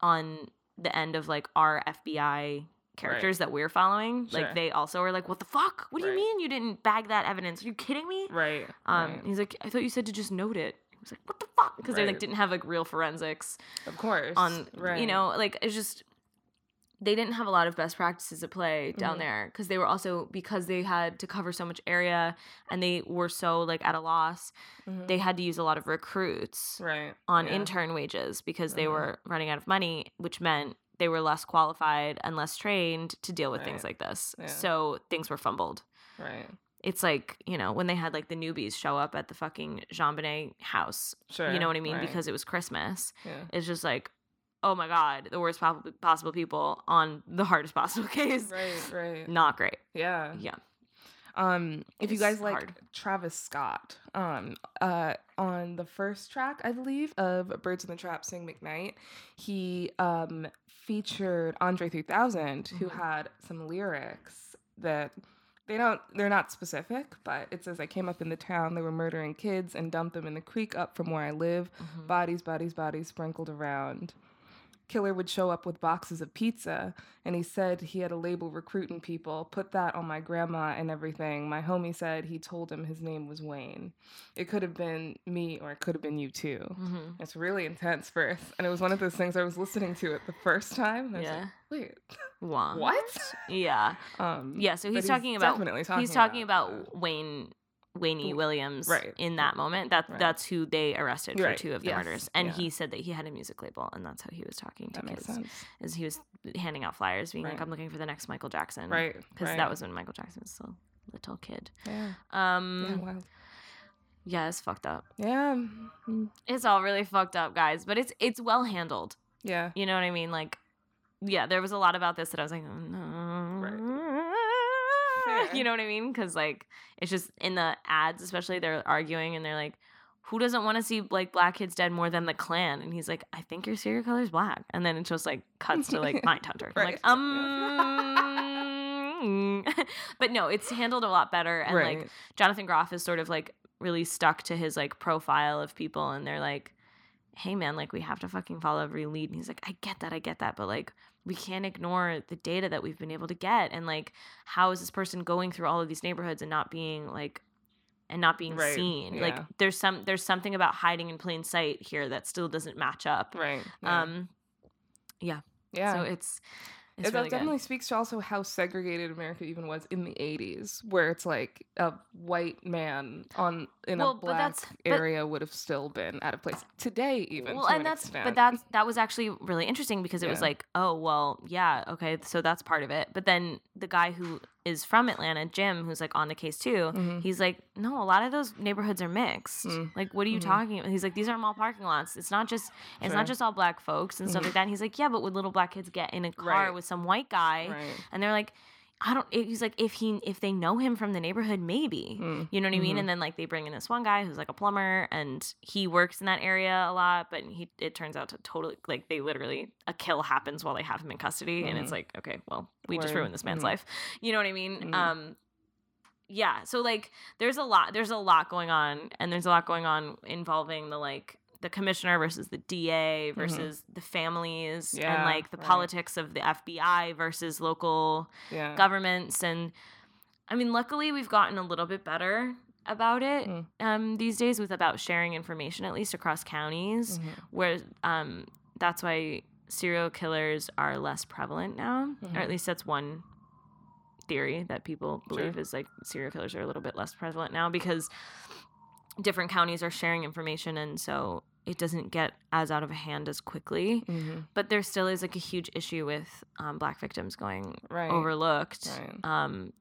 on the end of like our FBI characters that we're following. Sure. Like they also are like, What the fuck? What do Right. you mean you didn't bag that evidence? Are you kidding me? Right. Um right. he's like, I thought you said to just note it. He was like, What the fuck? Because they like didn't have like real forensics Of course. on right. you know like it's just they didn't have a lot of best practices at play down Mhm. there because they were also because they had to cover so much area and they were so like at a loss Mhm. they had to use a lot of recruits right on yeah. intern wages because they Mhm. were running out of money which meant they were less qualified and less trained to deal with things like this Yeah. so things were fumbled right. it's like you know when they had like the newbies show up at the fucking JonBenét house Sure. you know what i mean right. because it was christmas yeah. it's just like, oh my god, the worst po- possible people on the hardest possible case. right. Right. Not great. Yeah. Yeah. Um, if you guys like hard. Travis Scott, um, uh, on the first track, I believe, of Birds in the Trap Sing McKnight, he um featured Andre 3000, who Mhm. had some lyrics that they don't they're not specific, but it says I came up in the town, they were murdering kids and dumped them in the creek up from where I live. Mhm. Bodies, bodies, bodies sprinkled around. Killer would show up with boxes of pizza, and he said he had a label recruiting people. Put that on my grandma and everything. My homie said he told him his name was Wayne. It could have been me, or it could have been you too. Mhm. It's really intense first, and it was one of those things I was listening to it the first time. And I was Yeah. like, wait, Wha- what? Yeah. Um, Yeah. So he's, talking about definitely talking he's talking about, about, Wayne Wayne. Williams right. in that moment. That Right. that's who they arrested for two of the Yes. murders. And Yeah. he said that he had a music label and that's how he was talking to that makes kids. sense, Is he was handing out flyers being like, I'm looking for the next Michael Jackson. right? Because right. that was when Michael Jackson was still a little kid. yeah, Um yeah, wow. yeah, it's fucked up. yeah, It's all really fucked up, guys, but it's it's well handled. yeah. You know what I mean? Like, yeah, there was a lot about this that I was like, oh, no. Fair. You know what I mean? Because like, it's just in the ads, especially they're arguing and they're like, who doesn't want to see like black kids dead more than the Klan? And he's like, I think your serial killer is black. And then it just like cuts to like Mindhunter. I'm like, um, but no, it's handled a lot better. And right. like, Jonathan Groff is sort of like really stuck to his like profile of people and they're like, hey man, like we have to fucking follow every lead. And he's like, I get that, I get that, but like we can't ignore the data that we've been able to get. And like, how is this person going through all of these neighborhoods and not being like and not being Right, seen? Like there's some there's something about hiding in plain sight here that still doesn't match up. right. yeah. Um yeah. so it's it's it really good. definitely speaks to also how segregated America even was in the 80s, where it's like a white man on in Well, a black that's- but- area would have still been out of place today, even. well to and an that's extent. but that's that was actually really interesting because it was like oh well yeah okay so that's part of it but then the guy who is from atlanta jim who's like on the case too Mhm. he's like no a lot of those neighborhoods are mixed Mm. like what are you Mhm. talking about he's like these are mall parking lots it's not just it's Sure. not just all black folks and stuff like that and he's like yeah but would little black kids get in a car Right. with some white guy right. and they're like i don't he's like if he if they know him from the neighborhood maybe Mm. you know what I mean? Mhm. And then like they bring in this one guy who's like a plumber and he works in that area a lot, but he it turns out to totally like they literally a kill happens while they have him in custody and it's Mhm. like, okay, well, we just ruined this man's Mhm. life. You know what I mean? Mhm. Um yeah, so like there's a lot there's a lot going on and there's a lot going on involving the like the commissioner versus the DA versus the families and Mm-hmm. Like the right. politics of the FBI versus local Yeah. governments and i mean luckily we've gotten a little bit better about it Mm. um, these days with about sharing information at least across counties Mhm. where um, that's why serial killers are less prevalent now or Mhm. at least that's one theory that people believe is like serial killers are a little bit less prevalent now because different counties are sharing information and so it doesn't get as out of hand as quickly Mm-hmm. but there still is like a huge issue with um, black victims going Right. overlooked Right. um,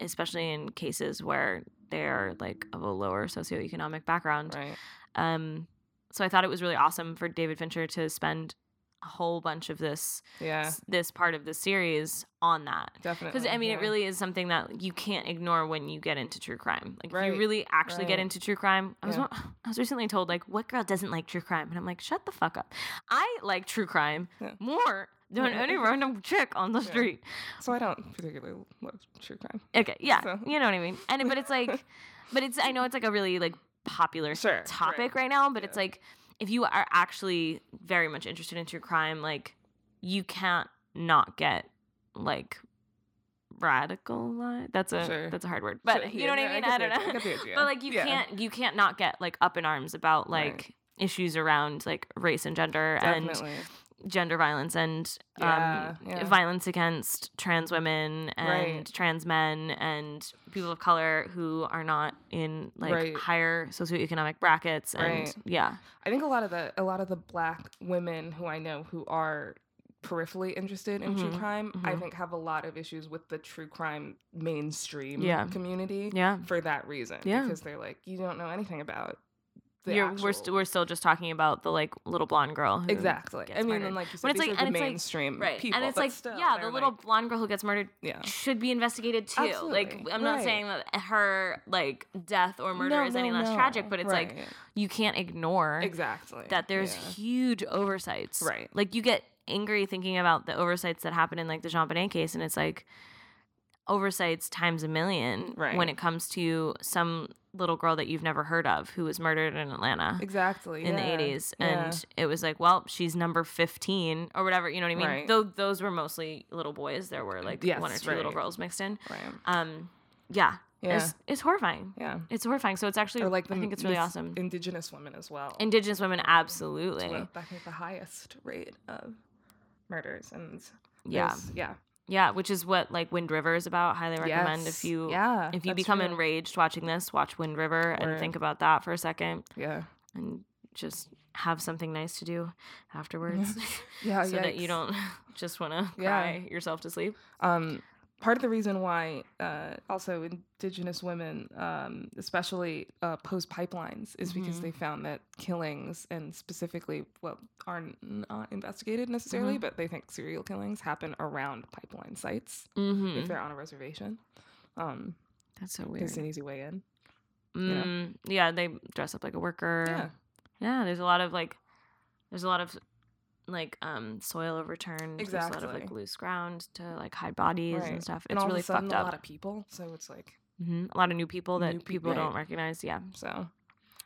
especially in cases where they're like of a lower socioeconomic background Right. um, so i thought it was really awesome for david fincher to spend a whole bunch of this Yeah. this part of the series on that Definitely. because I mean, yeah. it really is something that you can't ignore when you get into true crime. Like, if you really actually get into true crime, I was Yeah. I was recently told like, what girl doesn't like true crime? And I'm like, shut the fuck up. I like true crime Yeah. more than any random chick on the street. So I don't particularly love true crime. Okay, yeah, So- you know what I mean. And but it's like, but it's I know it's like a really like popular Sure, topic right. right, now, but it's like if you are actually very much interested in true crime, like you can't not get like radicalized. That's a Sure. that's a hard word, but Sure, you yeah, know what I mean. get I, don't know, I but like you Yeah. can't you can't not get like up in arms about like Right. issues around like race and gender and Definitely. Gender violence and um, yeah. violence against trans women and Right. trans men and people of color who are not in like Right. higher socioeconomic brackets and Right. yeah I think a lot of the a lot of the black women who I know who are peripherally interested in true Mhm, crime, I mhm. think have a lot of issues with the true crime mainstream Yeah. community yeah for that reason. Yeah. Because they're like, you don't know anything about You're, actual... we're, st- we're still just talking about the like little blonde girl who, Exactly. I mean, murdered. and like you said, But it's like- and it's like- mainstream right people. and it's like still, yeah the little like- blonde girl who gets murdered yeah. should be investigated too like i'm not right. saying that her like death or murder No, is any less no. tragic but it's like you can't ignore exactly that there's yeah. huge oversights. Right. Like you get angry thinking about the oversights that happen in like the JonBenét case, and it's like oversights times a million Right. when it comes to some little girl that you've never heard of who was murdered in Atlanta. exactly In yeah, the 80s, yeah. and it was like, well, she's number 15 or whatever, you know what I mean? Right. Though those were mostly little boys. There were like one or Yes, two little girls mixed in. right. Um, yeah, Yeah. It's, it's horrifying. yeah. It's horrifying. So it's actually, Or like the I think it's really awesome. Indigenous women as well. Indigenous women, absolutely. Well, I think the highest rate of murders and Yeah. yeah Yeah, which is what like Wind River is about. Highly recommend Yes. if you yeah if you become true. enraged watching this, watch Wind River and think about that for a second yeah and just have something nice to do afterwards yeah so that you don't just want to Yeah. cry yourself to sleep. um part of the reason why uh, also indigenous women um, especially uh, post pipelines is because Mhm. they found that killings and specifically well are not investigated necessarily Mhm. but they think serial killings happen around pipeline sites Mm-hmm. if they're on a reservation um That's so weird. it's an easy way in know? Mm, yeah, they dress up like a worker. yeah Yeah, there's a lot of like there's a lot of like um soil overturned. There's a lot of like loose ground to like hide bodies Right. and stuff. and It's all really sudden fucked a lot of people so it's like hmm A lot of new people that New pe- people don't recognize. Yeah, so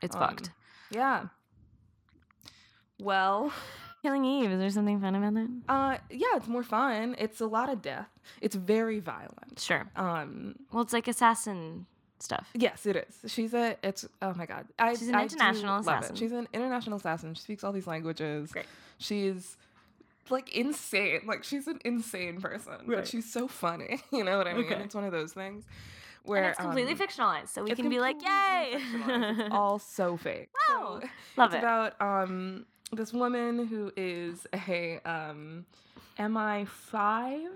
it's Um, fucked. yeah well Killing Eve. Is there something fun about that? uh yeah it's more fun it's a lot of death it's very violent Sure. um Well, it's like assassin stuff. Yes, it is. She's a. It's oh my god. I, She's an I international assassin. She's an international assassin. She speaks all these languages. Great. She's like insane. Like she's an insane person, Right. but she's so funny. You know what I mean? Okay. It's one of those things And where it's completely um, fictionalized, so we can be like, "Yay!" It's all so fake. Wow. So Love it's it. about um this woman who is a um MI5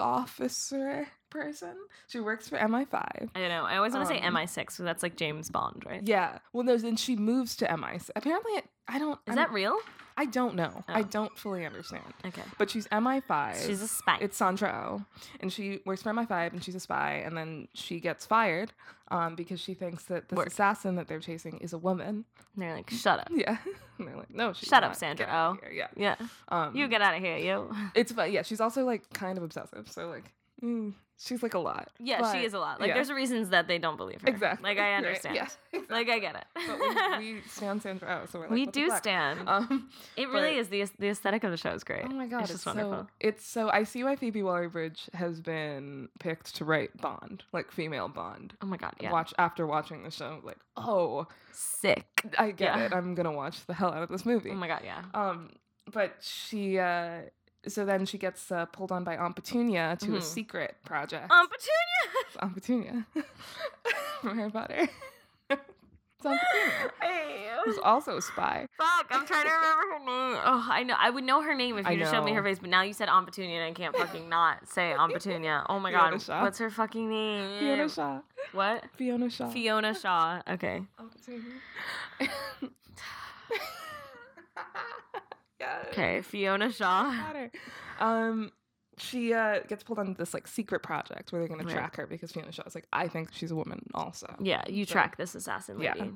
officer person. She works for MI5. I don't know. I always want to say Um, MI6, so that's like James Bond, right? Yeah. Well, no. Then she moves to MI6. Apparently, I don't. Is I that real? I don't know. I Oh. don't fully understand. Okay. But she's MI5. She's a spy. It's Sandra Oh, and she works for MI5, and she's a spy. And then she gets fired um, because she thinks that this Work. assassin that they're chasing is a woman. And they're like, "Shut up." Yeah. and they're like, no, she's Shut up. Sandra Get out of Oh. here." Yeah. Yeah. Um, You get out of here, you. It's fun. Yeah. She's also like kind of obsessive. So like, mm, she's like a lot. Yeah, But- she is a lot. Like, yeah. there's reasons that they don't believe her. Exactly. Like, I Right, understand. Yeah. Exactly. Like, I get it. but we, we stand Sandra Oh, so we're like, we do stand. Um, it really but- is the the aesthetic of the show is great. Oh my god, it's it's, just wonderful. so it's so I see why Phoebe Waller-Bridge has been picked to write Bond, like female Bond. Oh my god, yeah. Watch after watching the show, like oh, Sick. I get Yeah. it. I'm gonna watch the hell out of this movie. Oh my god, yeah. Um, but she uh, so then she gets uh, pulled on by Aunt Petunia to Mhm. a secret project. Aunt Petunia. Aunt Petunia from Harry Potter. Hey. who's also a spy. Fuck, I'm trying to remember her name. Oh, I know. I would know her name if you just showed me her face, but now you said Aunt Petunia and I can't fucking not say Aunt Petunia. Oh my Fiona god. Shaw. What's her fucking name? Fiona Shaw. What? Fiona Shaw. Fiona Shaw. Okay. Yes. Okay, Fiona Shaw. Got her. Um, she uh, gets pulled onto this like secret project where they're gonna Right. track her because Fiona Shaw's like, I think she's a woman also. Yeah, you So- track this assassin Yeah. lady.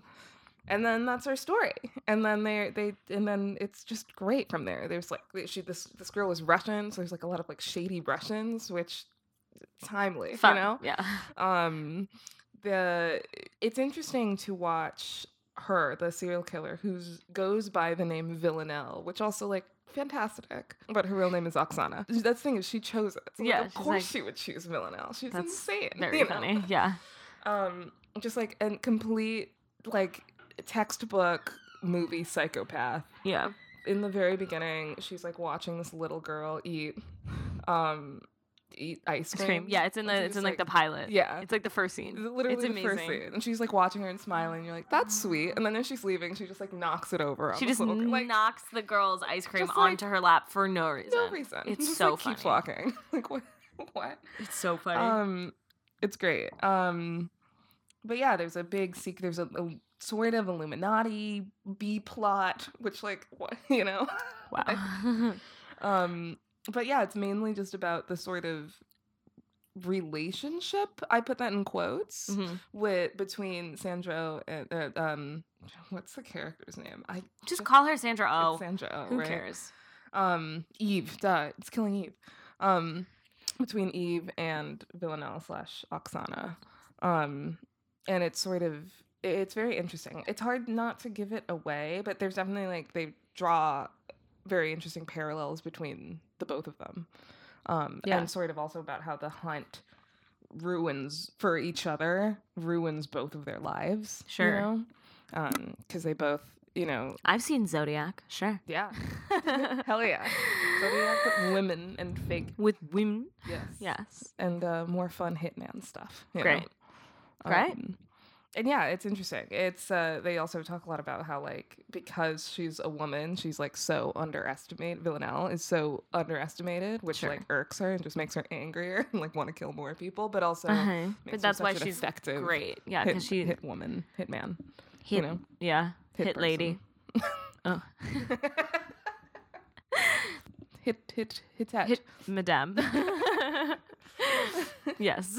And then that's her story. And then they they and then it's just great from there. There's like she this this girl is Russian, so there's like a lot of like shady Russians, which timely, Fun. you know. Yeah. um the it's interesting to watch her the serial killer who goes by the name villanelle which also like fantastic but her real name is oksana that's the thing is she chose it so, like, Yeah, of course like- she would choose villanelle she's insane Very you know? funny. Yeah. um just like a complete like textbook movie psychopath Yeah. in the very beginning she's like watching this little girl eat um eat ice cream, Scream. Yeah, it's in the it's in like, like- the pilot. yeah It's like the first scene. literally it's the amazing. first scene. And she's like watching her and smiling. You're like, that's sweet. And then as she's leaving, she just like knocks it over. She just like knocks the girl's ice cream just, like, onto her lap for no reason. no reason. It's just, so like, keeps funny. walking. like what? What? It's so funny. Um, it's great. Um, but yeah, there's a big secret. There's a, a sort of Illuminati B plot, which like what you know. wow. um, but yeah, it's mainly just about the sort of relationship. I put that in quotes. Mhm. with between Sandro and uh, um what's the character's name? I Just call her Sandra it's Oh. Sandro, Who right? cares? Um Eve, duh, it's killing Eve. Um between Eve and Villanelle slash Oksana. Um and it's sort of it's very interesting. It's hard not to give it away, but there's definitely like they draw very interesting parallels between the both of them. Um Yeah. and sort of also about how the hunt ruins for each other, ruins both of their lives. Sure. You know? Um, because they both, you know, I've seen Zodiac. Sure. yeah. Hell yeah. Zodiac with women and fake With women. yes. Yes. And uh, more fun hitman stuff. know? Great. Great. Um, and yeah, it's interesting. It's uh they also talk a lot about how like because she's a woman, she's like so underestimated. Villanelle is so underestimated, which Sure. like irks her and just makes her angrier and like want to kill more people. But also, Uh-huh. makes But that's why she's effective great. Yeah, because she hit woman, hitman, hit, you know, yeah, hit, hit, lady. Oh, hit hit hit that. hit madame. yes.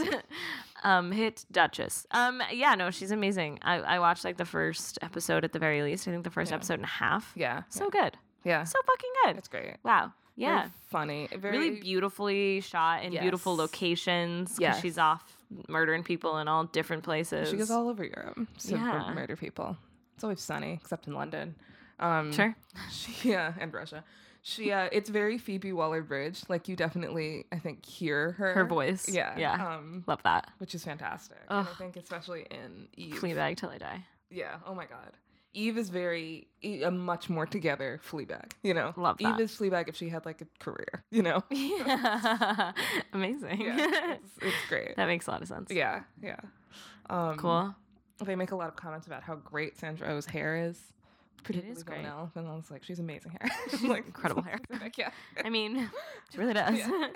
Um, hit Duchess. Um, yeah, no, she's amazing. I, I watched like the first episode at the very least. I think the first Yeah. episode and a half. yeah, So good. yeah, So fucking good. it's great. Wow. Very Yeah. funny. Very really beautifully shot in beautiful locations. Yes. she's off murdering people in all different places. She goes all over Europe to Yeah. murder people. It's always sunny, except in London. Um, Sure. She, yeah, and Russia. She, uh, it's very Phoebe Waller-Bridge. Like you definitely, I think, hear her Her voice. Yeah, Yeah. Um, Love that. which is fantastic. I think especially in Eve. Fleabag till I die. Yeah. Oh my God. Eve is very a much more together Fleabag. You know, Love Eve that. is Fleabag if she had like a career. You know. Yeah. Amazing. Yeah, it's, it's great. that makes a lot of sense. Yeah, yeah. Um, Cool. They make a lot of comments about how great Sandra Oh's hair is. Particularly great. Villanelle. Villanelle's like, she's amazing hair. Like, Incredible hair. Like, yeah. I mean, she really does. Yeah.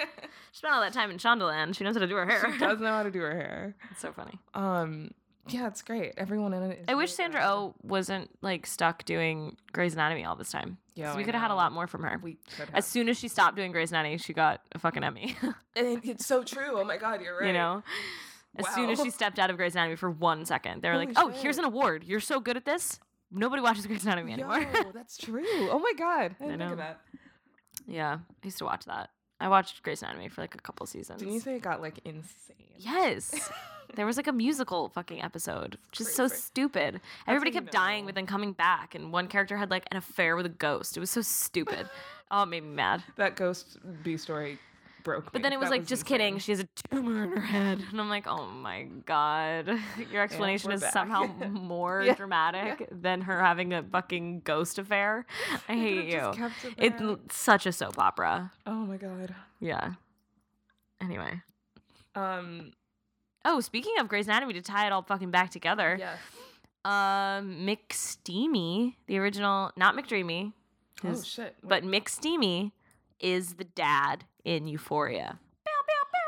she spent all that time in Shondaland. She knows how to do her hair. she does know how to do her hair. It's so funny. Um, yeah, it's great. Everyone in it. Is I wish Sandra good. Oh wasn't like stuck doing Grey's Anatomy all this time. Yeah, we could have had a lot more from her. We could have. As soon as she stopped doing Grey's Anatomy, she got a fucking Emmy. and it's so true. Oh my god, you're right. You know, as soon as she stepped out of Grey's Anatomy for one second, they were Holy like, "Oh, shit. here's an award. You're so good at this. Nobody watches Grey's Anatomy anymore." Yo, that's true. Oh my god, I didn't think know. of that. yeah, I used to watch that. I watched Grey's Anatomy for like a couple seasons. Didn't you say it got like insane? Yes. There was like a musical fucking episode, which is so stupid. Everybody kept dying, but then coming back, and one character had like an affair with a ghost. It was so stupid. oh, it made me mad. That ghost B story broke. But me. then it was That like, just kidding. She has a tumor in her head, and I'm like, oh my god, your explanation is back. somehow more Yeah, dramatic than her having a fucking ghost affair. I hate you. it It's such a soap opera. Oh my god. Yeah. Anyway. Um. Oh, speaking of Grey's Anatomy, to tie it all fucking back together, Yes. Um, McSteamy, the original, not McDreamy, Oh shit! but McSteamy is the dad in Euphoria.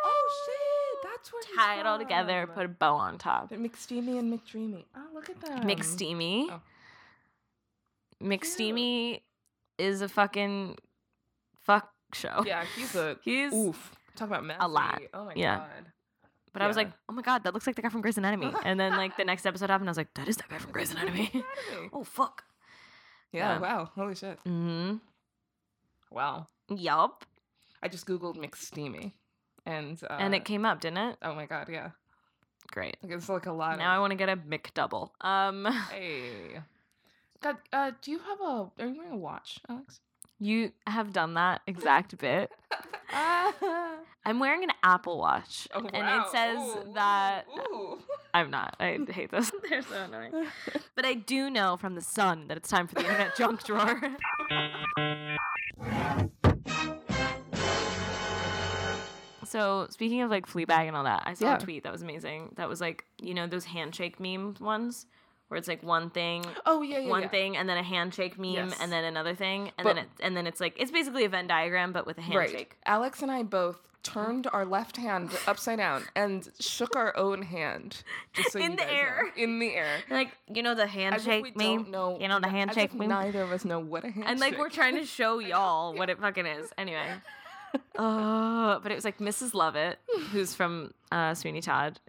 oh shit! That's where he's Tie it all together, put a bow on top. But McSteamy and McDreamy. Oh, look at that. McSteamy. oh. McSteamy is a fucking fuck show. Yeah, he's a He's oof. Talk about messy. a lot. Oh my Yeah. god. But I was like, oh my god, that looks like the guy from Grey's Anatomy. And then like the next episode happened, I was like, that is that guy from Grey's Anatomy. Anatomy. oh fuck. Yeah. Yeah. Wow. Holy shit. Mm-hmm. Wow. Yup. I just googled McSteamy, and uh, and it came up, didn't it? Oh my god. Yeah. Great. Like it's like a lot. Now I of, want to get a McDouble. Um, Hey. God, uh, do you have a? Are you wearing a watch, Alex? you have done that exact bit. Ah. I'm wearing an Apple Watch, Oh, and wow. it says Ooh, that ooh, I'm not. I hate those. They're so annoying. But I do know from the sun that it's time for the internet junk drawer. So speaking of like Fleabag and all that, I saw Yeah. a tweet that was amazing. That was like you know those handshake meme ones where it's like one thing, oh yeah, yeah. one yeah. thing, and then a handshake meme, Yes. and then another thing, and But- then it, and then it's like it's basically a Venn diagram but with a Right. handshake. Alex and I both turned our left hand upside down and shook our own hand. Just so In you the guys know. air. In the air. Like you know the As if we handshake don't meme, know. you know the handshake meme. Neither of us know what a handshake. and like we're trying to show y'all what it fucking is. Anyway, uh, but it was like Mrs. Lovett, who's from uh, Sweeney Todd.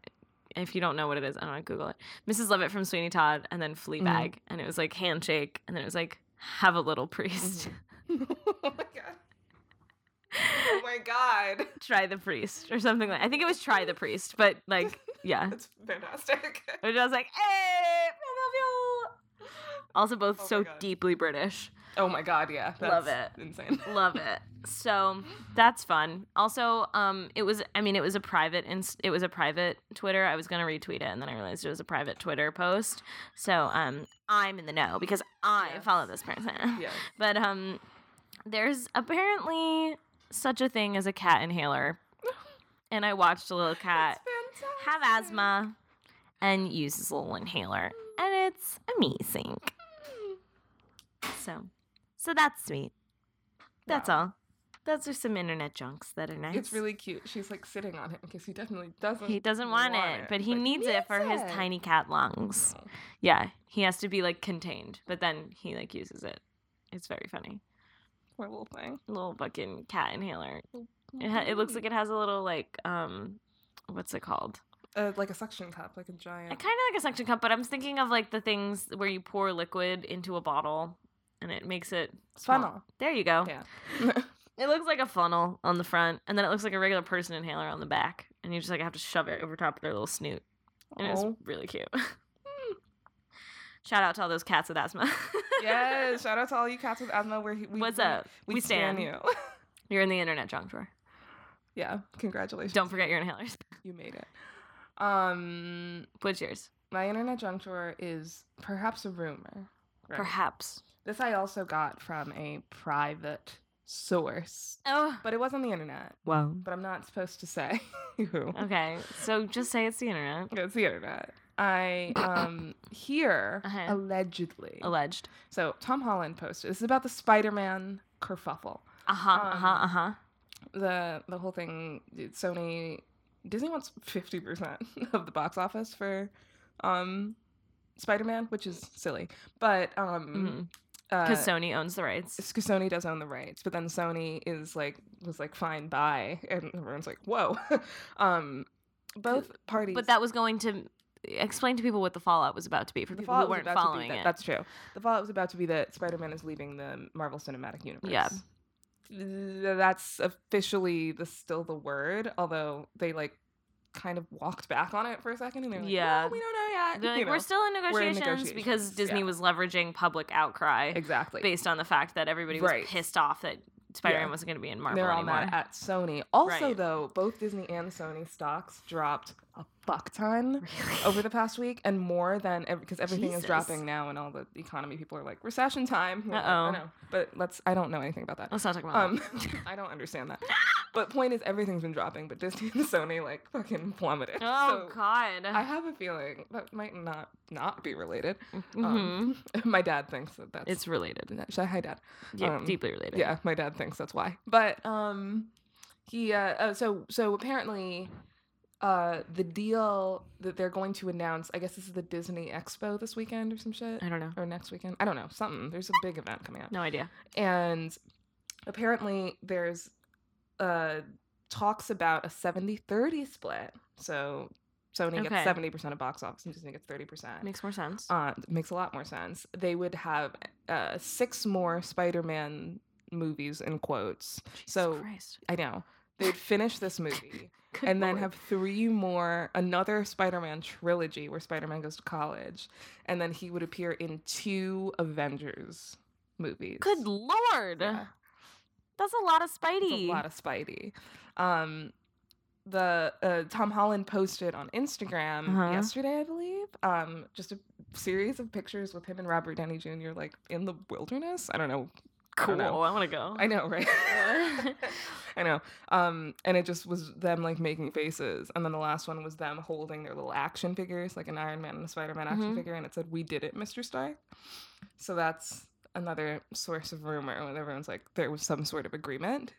If you don't know what it is, I don't know. Google it. Mrs. Lovett from Sweeney Todd, and then Fleabag, Mm-hmm. and it was like handshake, and then it was like have a little priest, oh my god. Oh my god. try the priest, or something like. I think it was try the priest, but like yeah, It's fantastic. which I was like, hey. Also, both Oh so God. deeply British. Oh my god, yeah. That's Love it. Insane. love it so that's fun also um it was i mean it was a private inst- it was a private twitter i was gonna retweet it and then i realized it was a private twitter post so um i'm in the know because i Yes. follow this person Yeah. but um there's apparently such a thing as a cat inhaler and i watched a little cat have asthma and use his little inhaler and it's amazing so so that's sweet that's Wow. all. Those are some internet junks that are nice. It's really cute. She's like sitting on him because he definitely doesn't. he doesn't want, it, but he needs it for his tiny cat lungs. Yeah, he has to be like contained, but then he like uses it. It's very funny. poor little thing. Little fucking cat inhaler. It, ha- it looks like it has a little like um, what's it called? uh, like a suction cup, like a giant. Kind of like a suction cup, but I'm thinking of like the things where you pour liquid into a bottle and it makes it small. funnel. There you go. Yeah. It looks like a funnel on the front, and then it looks like a regular person inhaler on the back, and you just like have to shove it over top of their little snoot, and it's Oh. really cute. Shout out to all those cats with asthma. yes. Shout out to all you cats with asthma. Where we What's we, up? We, We stand stand. you. You're in the internet junk drawer. yeah. Congratulations. Don't forget your inhalers. You made it. Um, What's yours? my internet junk drawer is perhaps a rumor. Right. Perhaps. This I also got from a private source, Oh. but it was on the internet. Well. But I'm not supposed to say who. Okay, so just say it's the internet. It's the internet. I um hear Uh-huh. allegedly. Alleged. so Tom Holland posted. This is about the Spider-Man kerfuffle. Uh huh. Uh huh. Um, Uh huh. The the whole thing. Sony, Disney wants fifty percent of the box office for um Spider-Man, which is silly. But um, Because uh, Sony owns the rights. because Sony does own the rights, but then Sony is like was like fine bye, and everyone's like whoa. um, both parties. But that was going to explain to people what the fallout was about to be for the people who fallout was weren't about to be following that, it. That's true. The fallout was about to be that Spider-Man is leaving the Marvel Cinematic Universe. Yeah. That's officially the still the word, although they like kind of walked back on it for a second and they're like, Yeah. "Well, we don't know yet. Like, you know. we're still in we're in negotiations, because Disney yeah. was leveraging public outcry exactly. based on the fact that everybody was Right. pissed off that Spider-Man Yeah. wasn't going to be in Marvel They're all anymore. mad at Sony. Also, Right. though, both Disney and Sony stocks dropped a fuck ton Really? over the past week, and more than because everything Jesus. is dropping now, and all the economy people are like recession time. Like, Uh-oh. I know, but let's. I don't know anything about that. Let's not talk about Um, that. I don't understand that. but point is, everything's been dropping, but Disney and Sony like fucking plummeted. Oh So God. I have a feeling that might not not be related. Mhm. Um, my dad thinks that that's it's related. Hi, dad. Yeah, um, deeply related. Yeah, my dad thinks that's why. But um he uh oh, so so apparently uh the deal that they're going to announce, I guess this is the Disney Expo this weekend or some shit I don't know. or next weekend. I don't know, something. There's a big event coming up. No idea. And apparently there's uh talks about a 70-30 split. So Sony Okay. gets 70% of box office and Disney gets 30%. Makes more sense. Uh, makes a lot more sense. They would have uh, six more Spider-Man movies in quotes. Jesus so Christ. I know they'd finish this movie Good and then have three more, another Spider-Man trilogy where Spider-Man goes to college, and then he would appear in two Avengers movies. Good lord. Yeah. That's a lot of Spidey. a lot of Spidey. Um, the uh, Tom Holland posted on Instagram Uh-huh. yesterday, I believe, um, just a series of pictures with him and Robert Downey Jr. like in the wilderness. I don't know. I cool. know. I want to go. I know, right? I know. Um, and it just was them like making faces, and then the last one was them holding their little action figures, like an Iron Man and a Spider Man action Mhm. figure, and it said, "We did it, Mister Stark." So that's another source of rumor when everyone's like, there was some sort of agreement.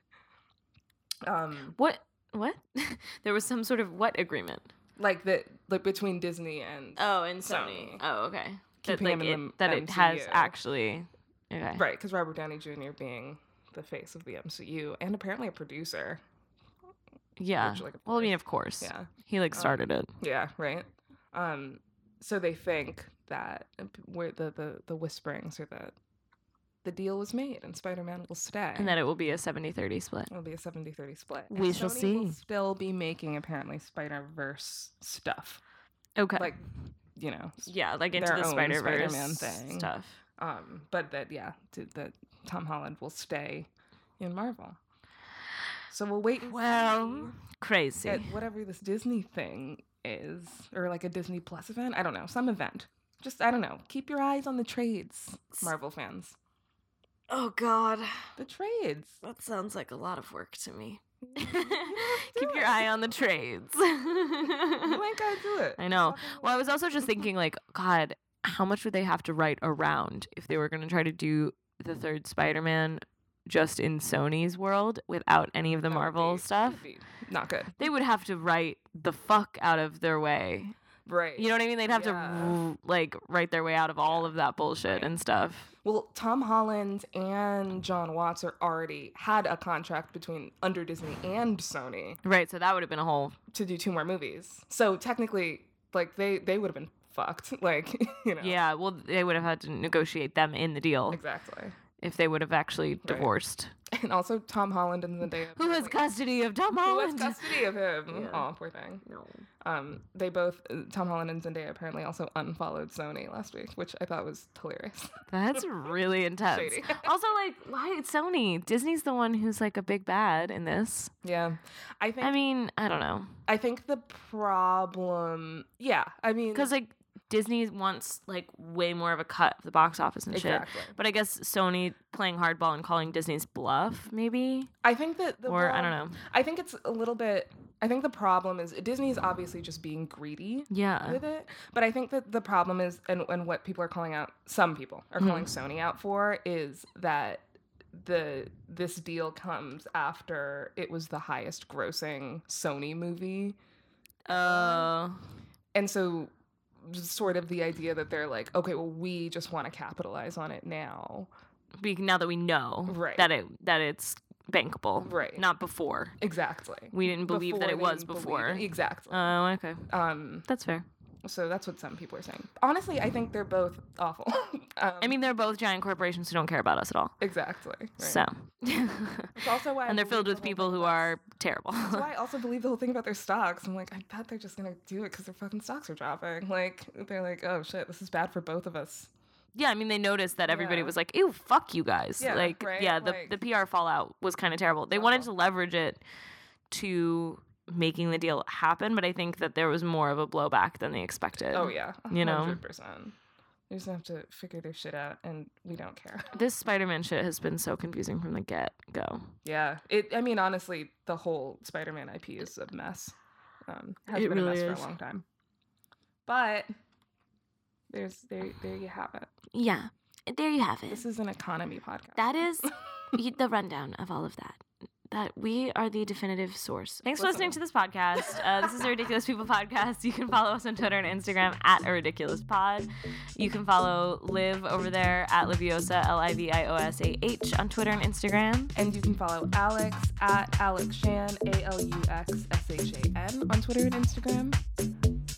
Um, What? What? there was some sort of what agreement? like that, like between Disney and Oh, and Sony. Sony. Oh, okay. That, Keeping like, it, the that it has actually. Okay. right, because Robert Downey Jr. being the face of the MCU and apparently a producer. Yeah. Which, like, well, I mean, of course. Yeah. He like Um, started it. Yeah, right. Um, so they think that where the the the whisperings are that the deal was made and Spider-Man will stay. And that it will be a 70-30 split. it'll be a 70-30 split. We And shall Sony will see. still be making apparently Spider-Verse stuff. Okay. Like, you know, yeah, like into the Spider Verse Spider-Man thing. stuff. Um, but that yeah, to, that Tom Holland will stay in Marvel. So we'll wait Well, crazy. at whatever this Disney thing is, or like a Disney Plus event. I don't know, some event. Just I don't know. Keep your eyes on the trades, Marvel fans. oh God, The trades. that sounds like a lot of work to me. You don't have to Keep do your eye on the trades. You ain't gotta do it. I know. Well, I was also just thinking, like, God, how much would they have to write around if they were going to try to do the third Spider-Man just in Sony's world without any of the That Marvel be- stuff? Not good. They would have to write the fuck out of their way. Right. You know what I mean? They'd have Yeah. to like write their way out of all of that bullshit Right. and stuff. Well, Tom Holland and Jon Watts are already had a contract between under Disney and Sony Right. So that would have been a whole. to do two more movies. So technically, like they they would have been fucked. Like you know. Yeah. Well, they would have had to negotiate them in the deal Exactly. if they would have actually divorced. And also Tom Holland and Zendaya. Who has custody of Tom Holland? Who has custody of him? Yeah. Oh, poor thing. No. Um, they both Tom Holland and Zendaya apparently also unfollowed Sony last week, which I thought was hilarious. That's really intense. Shady. also, like, why it's Sony? Disney's the one who's like a big bad in this. yeah, I think I mean, I don't know, I think the problem. Yeah, I mean, because like Disney wants like way more of a cut of the box office and shit. But I guess Sony playing hardball and calling Disney's bluff, maybe, I think that the or I don't know. I think it's a little bit. I think the problem is Disney's obviously just being greedy Yeah, with it. But I think that the problem is, and, and what people are calling out, some people are calling Sony out for, is that the this deal comes after it was the highest grossing Sony movie, uh, and so sort of the idea that they're like, okay, well, we just want to capitalize on it now, be- now that we know Right. that it that it's bankable, Right. Not before. exactly. We didn't believe that it was before. it. Exactly. Oh, okay, um. that's fair. So that's what some people are saying. Honestly, I think they're both awful. um, I mean, they're both giant corporations who don't care about us at all. exactly. right. So, It's also why I and they're filled the with people who are terrible. That's why I also believe the whole thing about their stocks. I'm like, I bet they're just gonna do it because their fucking stocks are dropping. Like they're like, oh shit, this is bad for both of us. yeah, I mean, they noticed that everybody Yeah. was like, "Ew, fuck you guys!" Yeah, like, right? yeah, the Like- the PR fallout was kind of terrible. They wanted to leverage it to making the deal happen, but I think that there was more of a blowback than they expected. Oh yeah, You know? hundred percent. They just have to figure their shit out, and we don't care. This Spider-Man shit has been so confusing from the get-go. Yeah, it. I mean, honestly, the whole Spider-Man IP is a mess. Um, has It been really a mess is. for a long time. But there's there there you have it. Yeah, there you have it. This is an economy podcast. That is the rundown of all of that that we are the definitive source. Thanks for listening to this podcast. Uh, this is a Ridiculous People podcast. You can follow us on Twitter and Instagram at a Ridiculous Pod. You can follow Liv over there at Liviosa, L I V I O S A H, on Twitter and Instagram. And you can follow Alex at Alex Shan, A L U X S H A N, on Twitter and Instagram.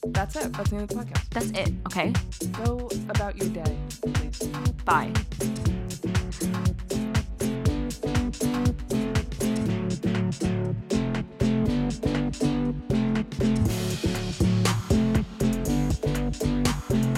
That's it. That's the end of the podcast. That's it. Okay. Go about your day, please. Bye. Thank you.